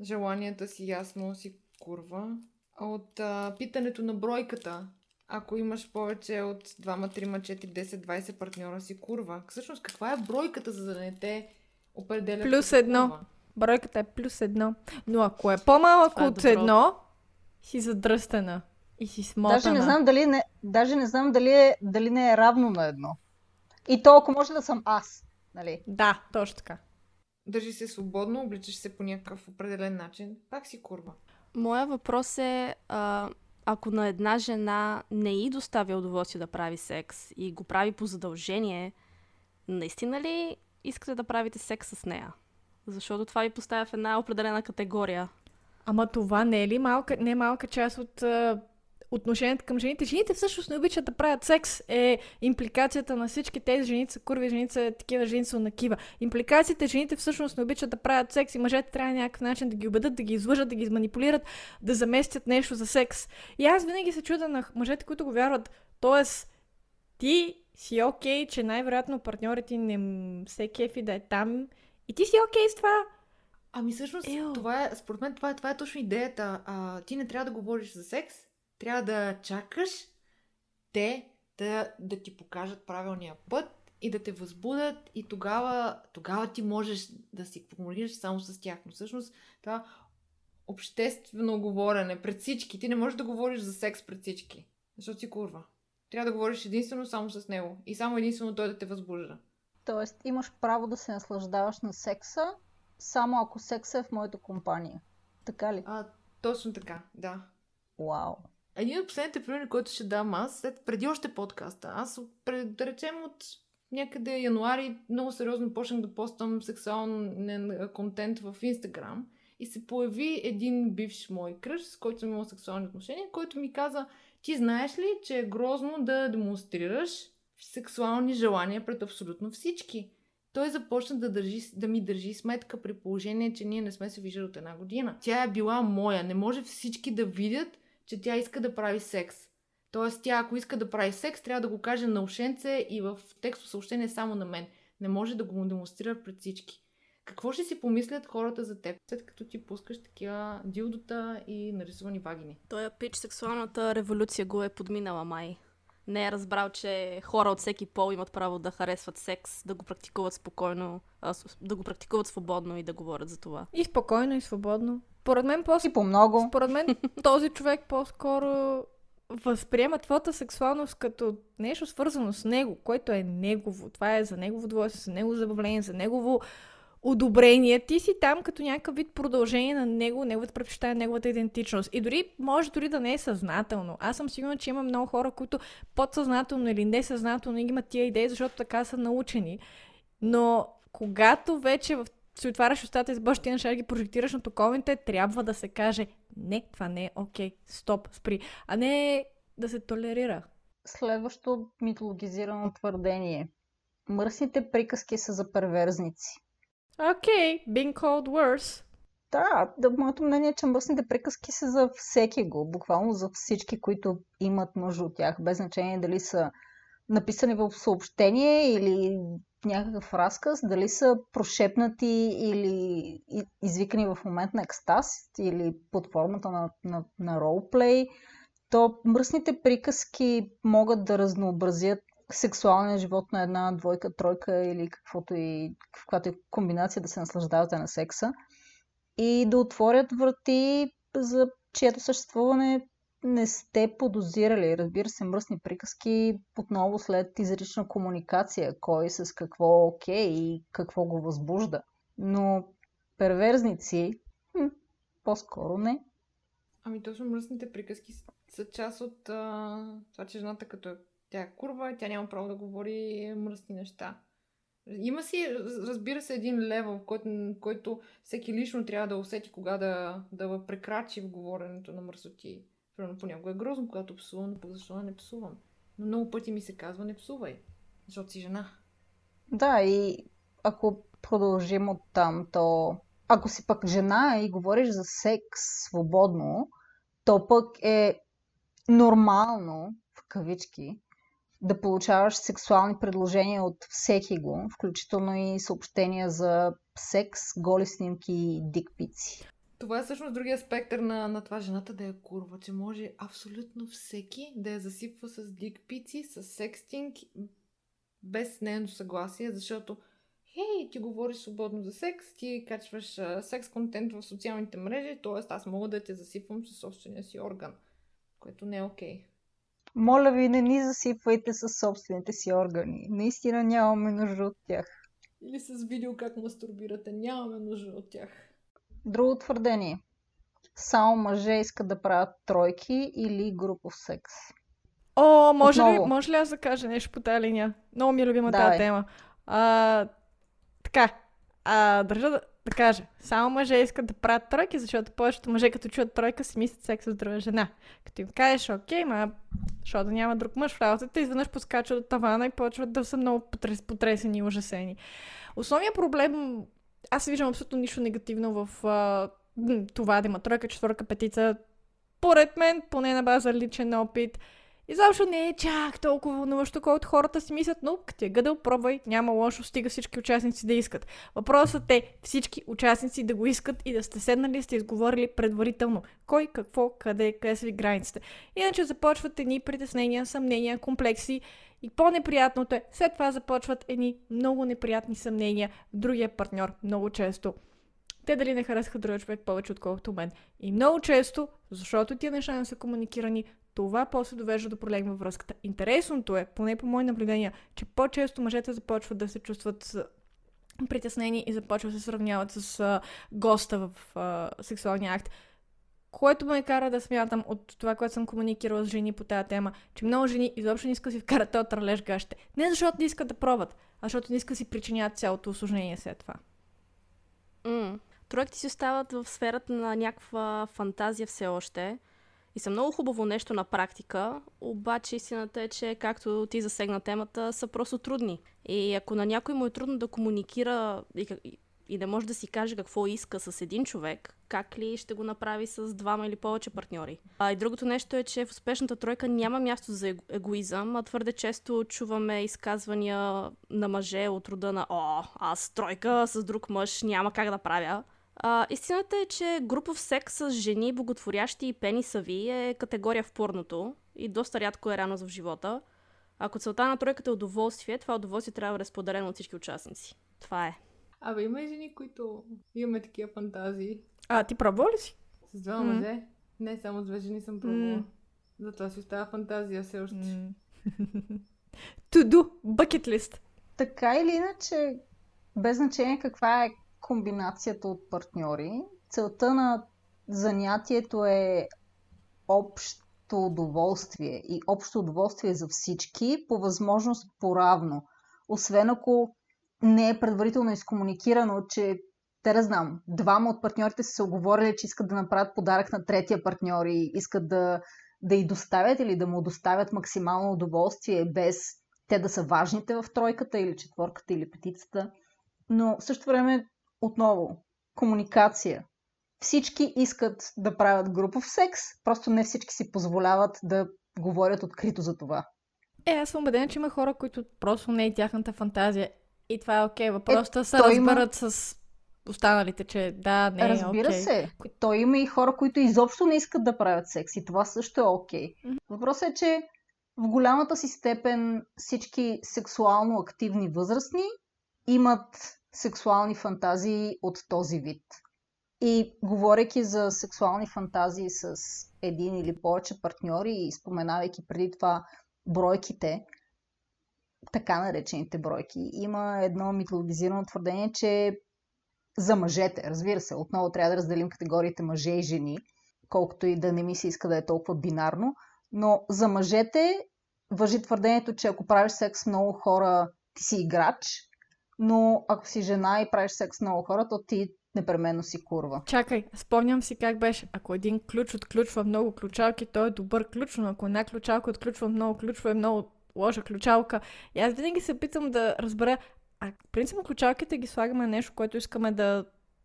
желанията си ясно си курва, от а, питането на бройката, ако имаш повече от 2, 3, 4, 10, 20 партньора си курва. Всъщност, каква е бройката, за да не те определя Плюс едно. курва? Бройката е плюс едно. Но ако е по-малък е от добро. едно, си задръстена. И си смотана. Даже не знам дали не, даже не, знам дали, е, дали не е равно на едно. И то, ако може да съм аз. Нали? Да, точно така. Държи се свободно, обличаш се по някакъв определен начин, пак си курва. Моя въпрос е, а, ако на една жена не й доставя удоволствие да прави секс и го прави по задължение, наистина ли искате да правите секс с нея? Защото това ви поставя в една определена категория. Ама това не е ли малка, не е малка част от а, отношението към жените? Жените всъщност не обичат да правят секс. Е импликацията на всички тези жени са курви, жени са такива, жени са накива. Импликациите жените всъщност не обичат да правят секс и мъжете трябва някакъв начин да ги убедат, да ги излъжат, да ги изманипулират, да заместят нещо за секс. И аз винаги се чуда на мъжете, които го вярват. Тоест, ти си окей, че най-вероятно партньорът ти не се кефи да е там и ти си окей с това. Ами всъщност, Ео. това е, според мен това е, това е точно идеята. А, ти не трябва да говориш за секс, трябва да чакаш те да, да ти покажат правилния път и да те възбудат и тогава, тогава ти можеш да си комуникираш само с тях. Но всъщност това обществено говорене пред всички. Ти не можеш да говориш за секс пред всички, защото си курва. Трябва да говориш единствено само с него и само единствено той да те възбужда. Тоест, имаш право да се наслаждаваш на секса, само ако секса е в моята компания. Така ли? А, точно така, да. Вау. Един от последните примери, който ще дам аз, след, преди още подкаста, аз пред, да речем от някъде януари много сериозно почнах да постам сексуален контент в Инстаграм и се появи един бивш мой кръж, с който съм имала сексуални отношения, който ми каза, ти знаеш ли, че е грозно да демонстрираш сексуални желания пред абсолютно всички? Той започна да, държи, да ми държи сметка при положение, че ние не сме се виждали от една година. Тя е била моя. Не може всички да видят, че тя иска да прави секс. Тоест, тя ако иска да прави секс, трябва да го каже на ушенце и в текстово съобщение само на мен. Не може да го демонстрира пред всички. Какво ще си помислят хората за теб, след като ти пускаш такива дилдота и нарисувани вагини? Той пич сексуалната революция го е подминала май. Не е разбрал, че хора от всеки пол имат право да харесват секс, да го практикуват спокойно, да го практикуват свободно и да говорят за това. И спокойно, и свободно. Поред мен, по И по много. според мен този човек по-скоро възприема твоята сексуалност като нещо свързано с него, което е негово. Това е за негово удоволствие, за негово забавление, за негово одобрение. Ти си там като някакъв вид продължение на него, неговата предпочитание, неговата идентичност. И дори, може дори да не е съзнателно. Аз съм сигурна, че има много хора, които подсъзнателно или несъзнателно имат тия идеи, защото така са научени. Но когато вече в си отваряш устата и започваш ти неща ги прожектираш на токовите, трябва да се каже не, това не е окей, стоп, спри, а не да се толерира. Следващо митологизирано твърдение. Мръсните приказки са за перверзници. Окей, okay, being called worse. Да, да, моето мнение е, че мръсните приказки са за всеки го, буквално за всички, които имат нужда от тях, без значение дали са написани в съобщение или някакъв разказ, дали са прошепнати или извикани в момент на екстаз или под формата на, на, на ролплей, то мръсните приказки могат да разнообразят сексуалния живот на една двойка, тройка или каквото и, каквато и комбинация да се наслаждавате на секса и да отворят врати, за чието съществуване не сте подозирали. Разбира се, мръсни приказки отново след изрична комуникация, кой с какво е окей и какво го възбужда. Но перверзници, хм, по-скоро не. Ами точно мръсните приказки са част от а, това, че жената като е, тя е курва, тя няма право да говори мръсни неща. Има си, разбира се, един левел, който, който всеки лично трябва да усети кога да, да прекрачи в говоренето на мръсоти. Примерно понякога е грозно, когато псувам, но пък защо не псувам? Но много пъти ми се казва не псувай, защото си жена. Да, и ако продължим от там, то ако си пък жена и говориш за секс свободно, то пък е нормално, в кавички, да получаваш сексуални предложения от всеки го, включително и съобщения за секс, голи снимки и дикпици. Това е всъщност другия спектър на, на това жената да е курва, че може абсолютно всеки да я засипва с дикпици, с секстинг, без нейно съгласие, защото хей, ти говориш свободно за секс, ти качваш а, секс контент в социалните мрежи, т.е. аз мога да те засипвам със собствения си орган, което не е окей. Okay. Моля ви, не ни засипвайте със собствените си органи. Наистина нямаме нужда от тях. Или с видео как мастурбирате. Нямаме нужда от тях. Друго твърдение. Само мъже искат да правят тройки или групов секс. О, може ли, може ли аз да кажа нещо по тази линия? Много ми е любима тази тема. А, така, а, държа да, да кажа, само мъже искат да правят тройки, защото повечето мъже като чуят тройка си мислят секс с друга жена. Като им кажеш, окей, ма, защото да няма друг мъж в работата, изведнъж поскачат от тавана и почват да са много потрес, потресени и ужасени. Основният проблем, аз виждам абсолютно нищо негативно в а, това да има тройка, четвърка, петица. Поред мен, поне на база личен опит, Изобщо не е чак толкова вълнуващо, колкото хората си мислят, но като е гъдал, пробвай, няма лошо, стига всички участници да искат. Въпросът е всички участници да го искат и да сте седнали и сте изговорили предварително. Кой, какво, къде, къде са ви границите. Иначе започват едни притеснения, съмнения, комплекси и по-неприятното е, след това започват едни много неприятни съмнения в другия партньор много често те дали не харесаха другия човек повече отколкото мен. И много често, защото тия неща не са комуникирани, това после довежда до проблеми във връзката. Интересното е, поне по мои наблюдения, че по-често мъжете започват да се чувстват притеснени и започват да се сравняват с а, госта в а, сексуалния акт. Което ме кара да смятам от това, което съм комуникирала с жени по тази тема, че много жени изобщо не искат да си вкарат този тралеж гащите. Не защото не искат да пробват, а защото не искат да си причинят цялото осложнение след това. Mm. Тройките си остават в сферата на някаква фантазия все още и са много хубаво нещо на практика, обаче истината е, че както ти засегна темата, са просто трудни. И ако на някой му е трудно да комуникира и, и да може да си каже какво иска с един човек, как ли ще го направи с двама или повече партньори. А и другото нещо е, че в успешната тройка няма място за егоизъм, а твърде често чуваме изказвания на мъже от рода на О, аз тройка с друг мъж няма как да правя. А, истината е, че групов секс с жени, боготворящи и пенисави е категория в порното и доста рядко е рано в живота. Ако целта на тройката е удоволствие, това удоволствие трябва да е споделено от всички участници. Това е. Абе, има и жени, които имаме такива фантазии. А, ти пробва ли си? С два mm. мъже? Не, само с две жени съм пробвала. Mm. Затова си остава фантазия все още. Mm. [LAUGHS] to do, bucket list. Така или иначе, без значение каква е комбинацията от партньори. Целта на занятието е общо удоволствие и общо удоволствие за всички, по възможност по-равно. Освен ако не е предварително изкомуникирано, че те да знам, двама от партньорите са се оговорили, че искат да направят подарък на третия партньор и искат да, да й доставят или да му доставят максимално удоволствие, без те да са важните в тройката или четворката или петицата. Но в същото време отново, комуникация. Всички искат да правят групов секс, просто не всички си позволяват да говорят открито за това. Е, аз съм убедена, че има хора, които просто не е тяхната фантазия. И това е окей. Okay. Въпросът е, се разберат има... с останалите, че да, не е Разбира okay. се. Той има и хора, които изобщо не искат да правят секс и това също е окей. Okay. Mm-hmm. Въпросът е, че в голямата си степен всички сексуално активни възрастни имат сексуални фантазии от този вид. И говорейки за сексуални фантазии с един или повече партньори и споменавайки преди това бройките, така наречените бройки, има едно митологизирано твърдение, че за мъжете, разбира се, отново трябва да разделим категориите мъже и жени, колкото и да не ми се иска да е толкова бинарно. Но за мъжете въжи твърдението, че ако правиш секс с много хора, ти си играч, но ако си жена и правиш секс с много хора, то ти непременно си курва. Чакай, спомням си как беше. Ако един ключ отключва много ключалки, той е добър ключ, но ако една ключалка отключва много ключове, е много лоша ключалка. И аз винаги се питам да разбера, а принципно ключалките ги слагаме нещо, което искаме да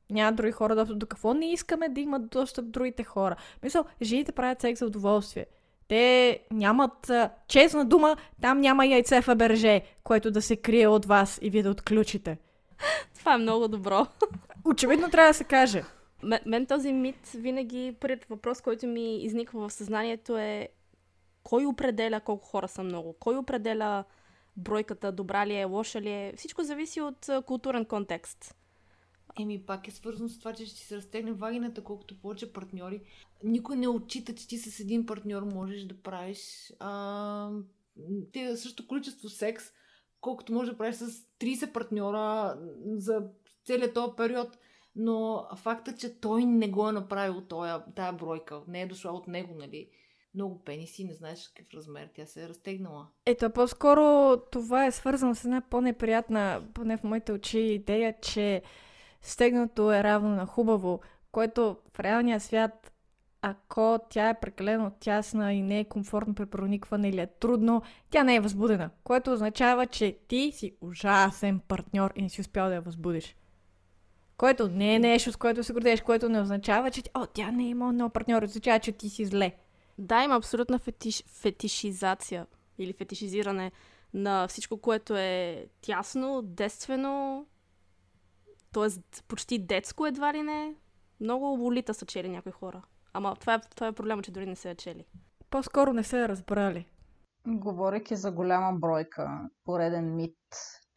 няма други хора достъп до какво не искаме да имат достъп другите хора. Мисъл, жените правят секс за удоволствие. Те нямат, честна дума, там няма яйце в Аберже, което да се крие от вас и вие да отключите. [LAUGHS] Това е много добро. [LAUGHS] Очевидно трябва да се каже. Мен, мен този мит винаги, пред въпрос, който ми изниква в съзнанието е кой определя колко хора са много? Кой определя бройката, добра ли е, лоша ли е? Всичко зависи от културен контекст. Еми, пак е свързано с това, че ще ти се разтегне вагината, колкото повече партньори. Никой не отчита, че ти с един партньор можеш да правиш а, те също количество секс, колкото можеш да правиш с 30 партньора за целият този период. Но факта, че той не го е направил тая бройка, не е дошла от него, нали? Много пениси, не знаеш какъв размер, тя се е разтегнала. Ето, по-скоро това е свързано с една по-неприятна, поне в моите очи, идея, че стегнато е равно на хубаво, което в реалния свят, ако тя е прекалено тясна и не е комфортно при проникване или е трудно, тя не е възбудена, което означава, че ти си ужасен партньор и не си успял да я възбудиш. Което не е нещо, с което се гордееш, което не означава, че о, тя не е имала много партньор, означава, че ти си зле. Да, има абсолютна фетиш, фетишизация или фетишизиране на всичко, което е тясно, детствено, т.е. почти детско едва ли не. Много волита са чели някои хора. Ама това е, това е проблема, че дори не се е чели. По-скоро не се е разбрали. Говорейки за голяма бройка, пореден мит,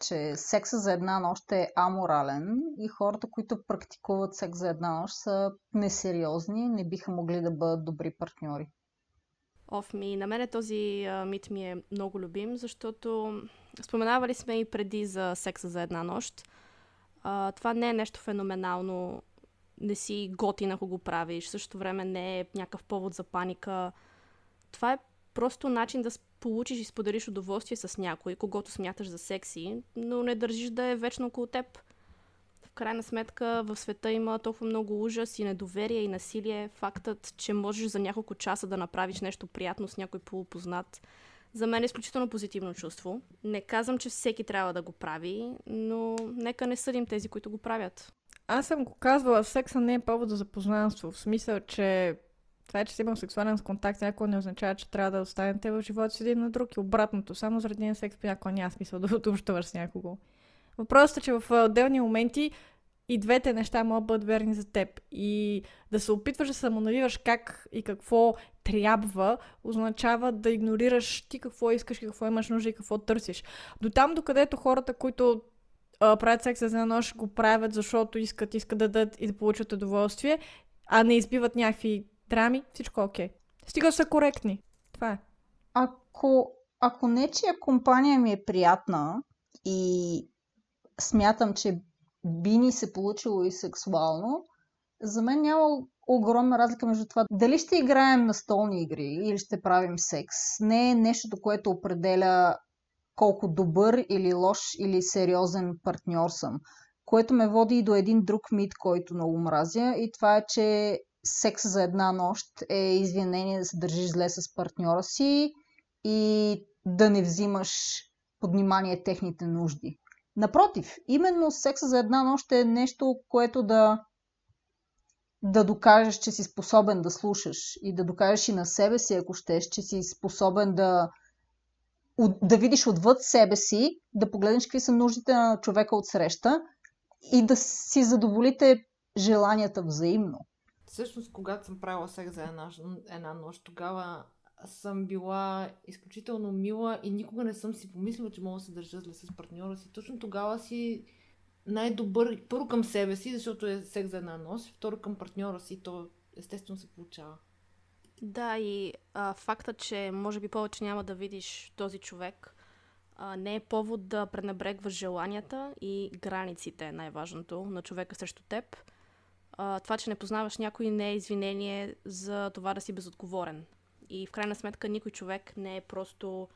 че секса за една нощ е аморален и хората, които практикуват секс за една нощ са несериозни, не биха могли да бъдат добри партньори. Оф ми, на мен този мит ми е много любим, защото споменавали сме и преди за секса за една нощ. А, това не е нещо феноменално. Не си готин, ако го правиш. Същото време не е някакъв повод за паника. Това е просто начин да получиш и споделиш удоволствие с някой, когато смяташ за секси, но не държиш да е вечно около теб. Крайна сметка в света има толкова много ужас и недоверие и насилие. Фактът, че можеш за няколко часа да направиш нещо приятно с някой полупознат, за мен е изключително позитивно чувство. Не казвам, че всеки трябва да го прави, но нека не съдим тези, които го правят. Аз съм го казвала, секса не е повод за запознанство. В смисъл, че това е, че си имам сексуален контакт, някой не означава, че трябва да останете в живота си един на друг и обратното. Само заради един секс понякога няма смисъл да [LAUGHS] общуваш с някого. Въпросът е, че в отделни моменти и двете неща могат да бъдат верни за теб. И да се опитваш да самонавиваш как и какво трябва, означава да игнорираш ти какво искаш, какво имаш нужда и какво търсиш. До там, докъдето хората, които а, правят секс за нощ, го правят, защото искат, искат да дадат и да получат удоволствие, а не избиват някакви драми, всичко е окей. Okay. Стига са коректни. Това е. Ако, ако нечия компания ми е приятна и смятам, че би ни се получило и сексуално, за мен няма огромна разлика между това дали ще играем на столни игри или ще правим секс. Не е нещото, което определя колко добър или лош или сериозен партньор съм. Което ме води и до един друг мит, който много мразя и това е, че секс за една нощ е извинение да се държиш зле с партньора си и да не взимаш под внимание техните нужди. Напротив, именно секса за една нощ е нещо, което да, да докажеш, че си способен да слушаш и да докажеш и на себе си, ако щеш, че си способен да, да видиш отвъд себе си, да погледнеш какви са нуждите на човека от среща и да си задоволите желанията взаимно. Всъщност, когато съм правила секс за една, една нощ, тогава съм била изключително мила и никога не съм си помислила, че мога да се държа зле с партньора си. Точно тогава си най-добър, първо към себе си, защото е секс за една нощ, второ към партньора си, то естествено се получава. Да, и а, факта, че може би повече няма да видиш този човек, а, не е повод да пренебрегваш желанията и границите, най-важното, на човека срещу теб. а, това, че не познаваш някой, не е извинение за това да си безотговорен. И в крайна сметка никой човек не е просто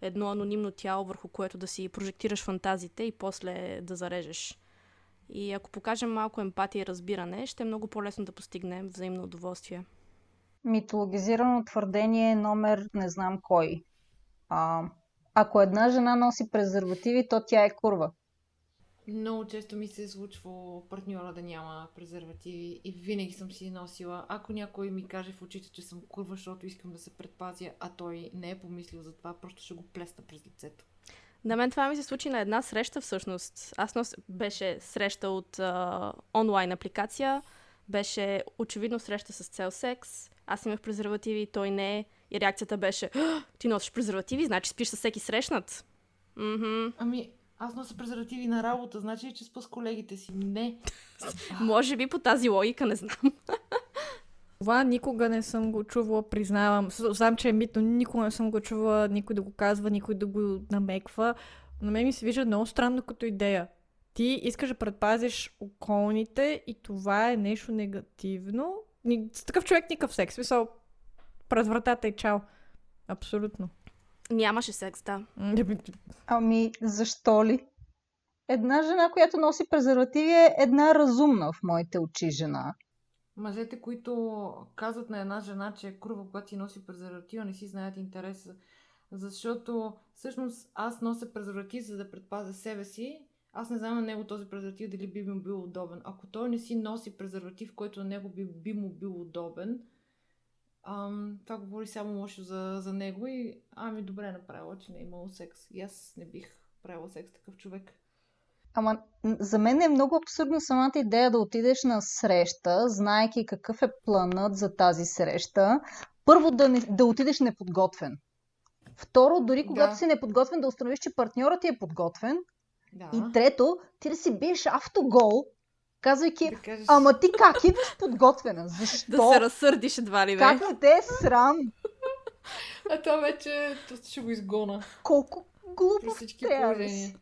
едно анонимно тяло, върху което да си прожектираш фантазите и после да зарежеш. И ако покажем малко емпатия и разбиране, ще е много по-лесно да постигнем взаимно удоволствие. Митологизирано твърдение номер не знам кой. А, ако една жена носи презервативи, то тя е курва. Много често ми се е случва партньора да няма презервативи и винаги съм си носила. Ако някой ми каже в очите, че съм курва, защото искам да се предпазя, а той не е помислил за това, просто ще го плесна през лицето. На мен това ми се случи на една среща всъщност. Аз нос... беше среща от а, онлайн апликация, беше очевидно среща с цел секс. Аз имах презервативи, той не. И реакцията беше, ти носиш презервативи, значи спиш с всеки срещнат. Mm-hmm. Ами, аз нося презервативи на работа, значи ли, че спа с колегите си? Не. [LAUGHS] Може би по тази логика, не знам. Това никога не съм го чувала, признавам. Знам, че е митно, никога не съм го чувала, никой да го казва, никой да го намеква. Но мен ми се вижда много странно като идея. Ти искаш да предпазиш околните и това е нещо негативно. С такъв човек никакъв секс. Смисъл, през вратата и чао. Абсолютно. Нямаше секс, да. Ами, защо ли? Една жена, която носи презервативи е една разумна в моите очи жена. Мъжете, които казват на една жена, че е курва, когато си носи презерватива, не си знаят интереса. Защото всъщност аз нося презерватив, за да предпазя себе си. Аз не знам на него този презерватив дали би му бил удобен. Ако той не си носи презерватив, който на него би, би му бил удобен, ам, това говори само лошо за, за него и ами добре направила, че не е имало секс. И аз не бих правила секс такъв човек. Ама за мен е много абсурдна самата идея да отидеш на среща, знаеки какъв е планът за тази среща. Първо да, не, да отидеш неподготвен. Второ, дори когато да. си неподготвен, да установиш, че партньорът ти е подготвен. Да. И трето, ти да си биеш автогол, казвайки, да кажеш... ама ти как идваш подготвена? [LAUGHS] Защо? Да се разсърдиш едва ли Как не те е срам? А това вече ще го изгона. Колко глупо всички положения.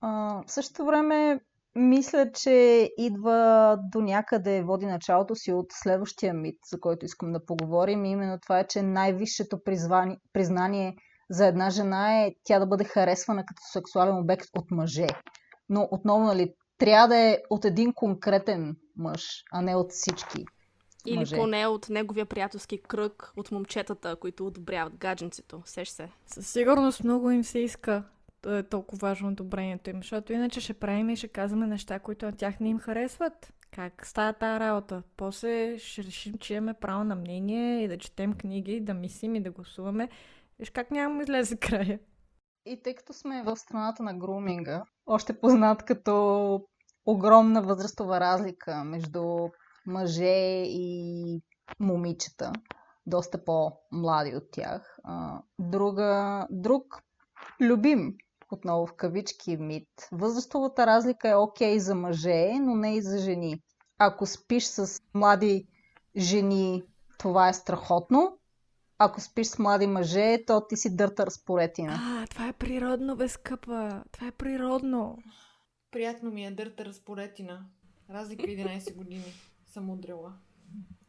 А, в същото време, мисля, че идва до някъде, води началото си от следващия мит, за който искам да поговорим. И именно това е, че най-висшето призвани, признание за една жена е тя да бъде харесвана като сексуален обект от мъже. Но отново, нали, трябва да е от един конкретен мъж, а не от всички. Или мъже. поне от неговия приятелски кръг, от момчетата, които одобряват гадженцето. Сеш се. Със сигурност много им се иска да е толкова важно одобрението им, защото иначе ще правим и ще казваме неща, които на тях не им харесват. Как става тази работа? После ще решим, че имаме право на мнение и да четем книги, да мислим и да гласуваме. Виж как няма излезе края. И тъй като сме в страната на груминга, още познат като огромна възрастова разлика между мъже и момичета, доста по-млади от тях. Друга, друг любим, отново в кавички, мит. Възрастовата разлика е окей okay за мъже, но не и за жени. Ако спиш с млади жени, това е страхотно. Ако спиш с млади мъже, то ти си дърта разпоретина. А, това е природно, бе, скъпа. Това е природно. Приятно ми е дърта разпоретина. Разлика 11 години съм удрила.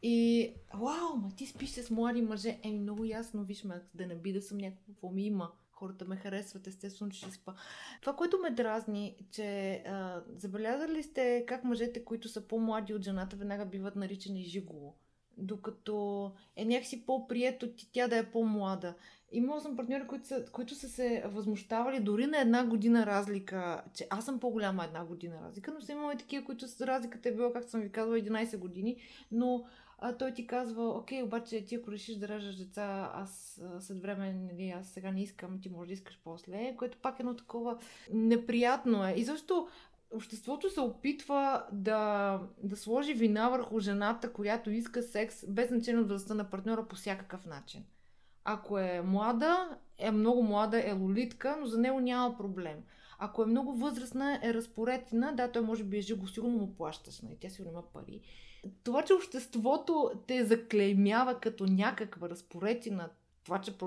И, вау, ма ти спиш с млади мъже. Еми, много ясно, виж ме, да не би да съм някакво ми има. Хората ме харесват, естествено, че ще спа. Това, което ме дразни, че а, забелязали сте как мъжете, които са по-млади от жената, веднага биват наричани жиголо. Докато е някакси по-прието тя да е по-млада. Имала съм партньори, които са, които са се възмущавали дори на една година разлика, че аз съм по-голяма една година разлика, но съм имала и такива, които с разликата е била, както съм ви казвала, 11 години, но а, той ти казва, окей, обаче ти ако решиш да раждаш деца, аз след време, нали, аз сега не искам, ти може да искаш после, което пак е едно такова неприятно е. И защо обществото се опитва да, да сложи вина върху жената, която иска секс, без значение от възрастта на партньора по всякакъв начин. Ако е млада, е много млада, е лолитка, но за него няма проблем. Ако е много възрастна, е разпоредна, да, той може би е живо, сигурно му плащаш, нали? тя сигурно има пари. Това, че обществото те заклеймява като някаква разпоредина, това, че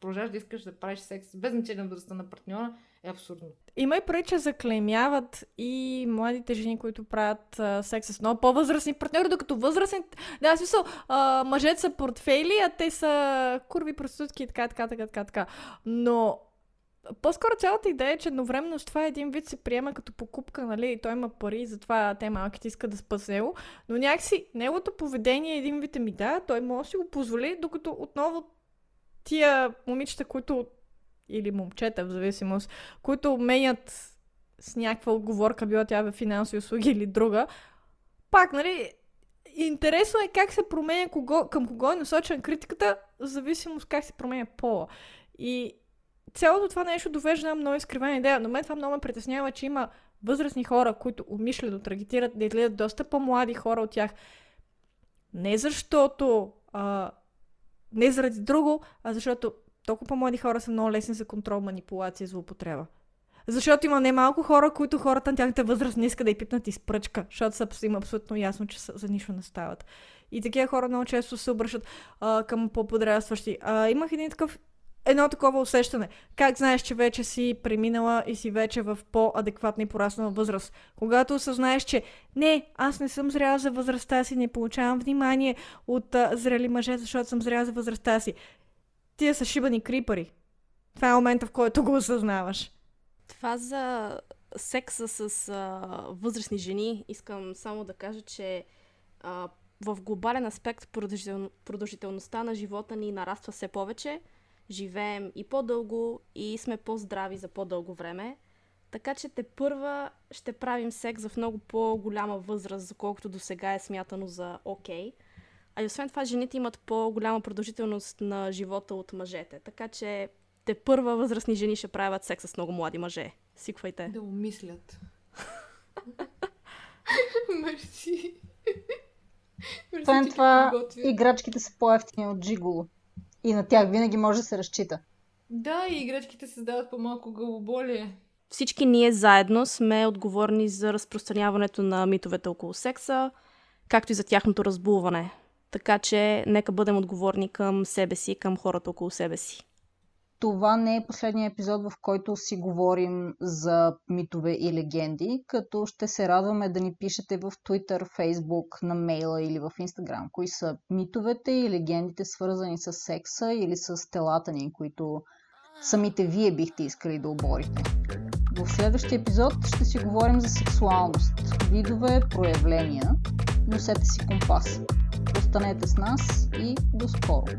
продължаваш да искаш да правиш секс без значение на възрастта на партньора, е абсурдно. Има и преди, че заклеймяват и младите жени, които правят а, секс с много по-възрастни партньори, докато възрастни... Да, в смисъл, а, мъжете са портфейли, а те са курви, проститутки и така, така, така, така, така. Но по-скоро цялата идея е, че едновременно с това един вид се приема като покупка, нали, и той има пари, затова те малките искат да спят с него, но някакси неговото поведение е един вид ми да, той може да си го позволи, докато отново тия момичета, които или момчета, в зависимост, които менят с някаква отговорка, била тя в финансови услуги или друга, пак, нали, интересно е как се променя кого, към кого е насочена критиката, в зависимост как се променя пола. И цялото това нещо довежда много изкривена идея, но мен това много ме притеснява, че има възрастни хора, които умишлено таргетират да изгледат доста по-млади хора от тях. Не защото а, не заради друго, а защото толкова по-млади хора са много лесни за контрол, манипулация и злоупотреба. Защото има немалко хора, които хората на тяхната възраст не искат да й пипнат изпръчка, защото са им абсолютно ясно, че са, за нищо не стават. И такива хора много често се обръщат а, към по-подрастващи. А, имах един такъв едно такова усещане. Как знаеш, че вече си преминала и си вече в по-адекватна и пораснала възраст? Когато осъзнаеш, че не, аз не съм зряла за възрастта си, не получавам внимание от а, зрели мъже, защото съм зряла за възрастта си. Тия са шибани крипари. Това е момента, в който го осъзнаваш. Това за секса с а, възрастни жени, искам само да кажа, че а, в глобален аспект продължител... продължителността на живота ни нараства все повече живеем и по-дълго и сме по-здрави за по-дълго време. Така че те първа ще правим секс в много по-голяма възраст, заколкото до сега е смятано за окей. Okay. А и освен това, жените имат по-голяма продължителност на живота от мъжете. Така че те първа възрастни жени ще правят секс с много млади мъже. Сиквайте. Да умислят. [LAUGHS] Мерси. Освен това, играчките са по-ефтини от джиголо. И на тях винаги може да се разчита. Да, и играчките създават по-малко главоболие. Всички ние заедно сме отговорни за разпространяването на митовете около секса, както и за тяхното разбулване. Така че нека бъдем отговорни към себе си, към хората около себе си това не е последния епизод, в който си говорим за митове и легенди, като ще се радваме да ни пишете в Twitter, Facebook, на мейла или в Instagram, кои са митовете и легендите свързани с секса или с телата ни, които самите вие бихте искали да оборите. В следващия епизод ще си говорим за сексуалност, видове, проявления. Носете си компас. Останете с нас и до скоро!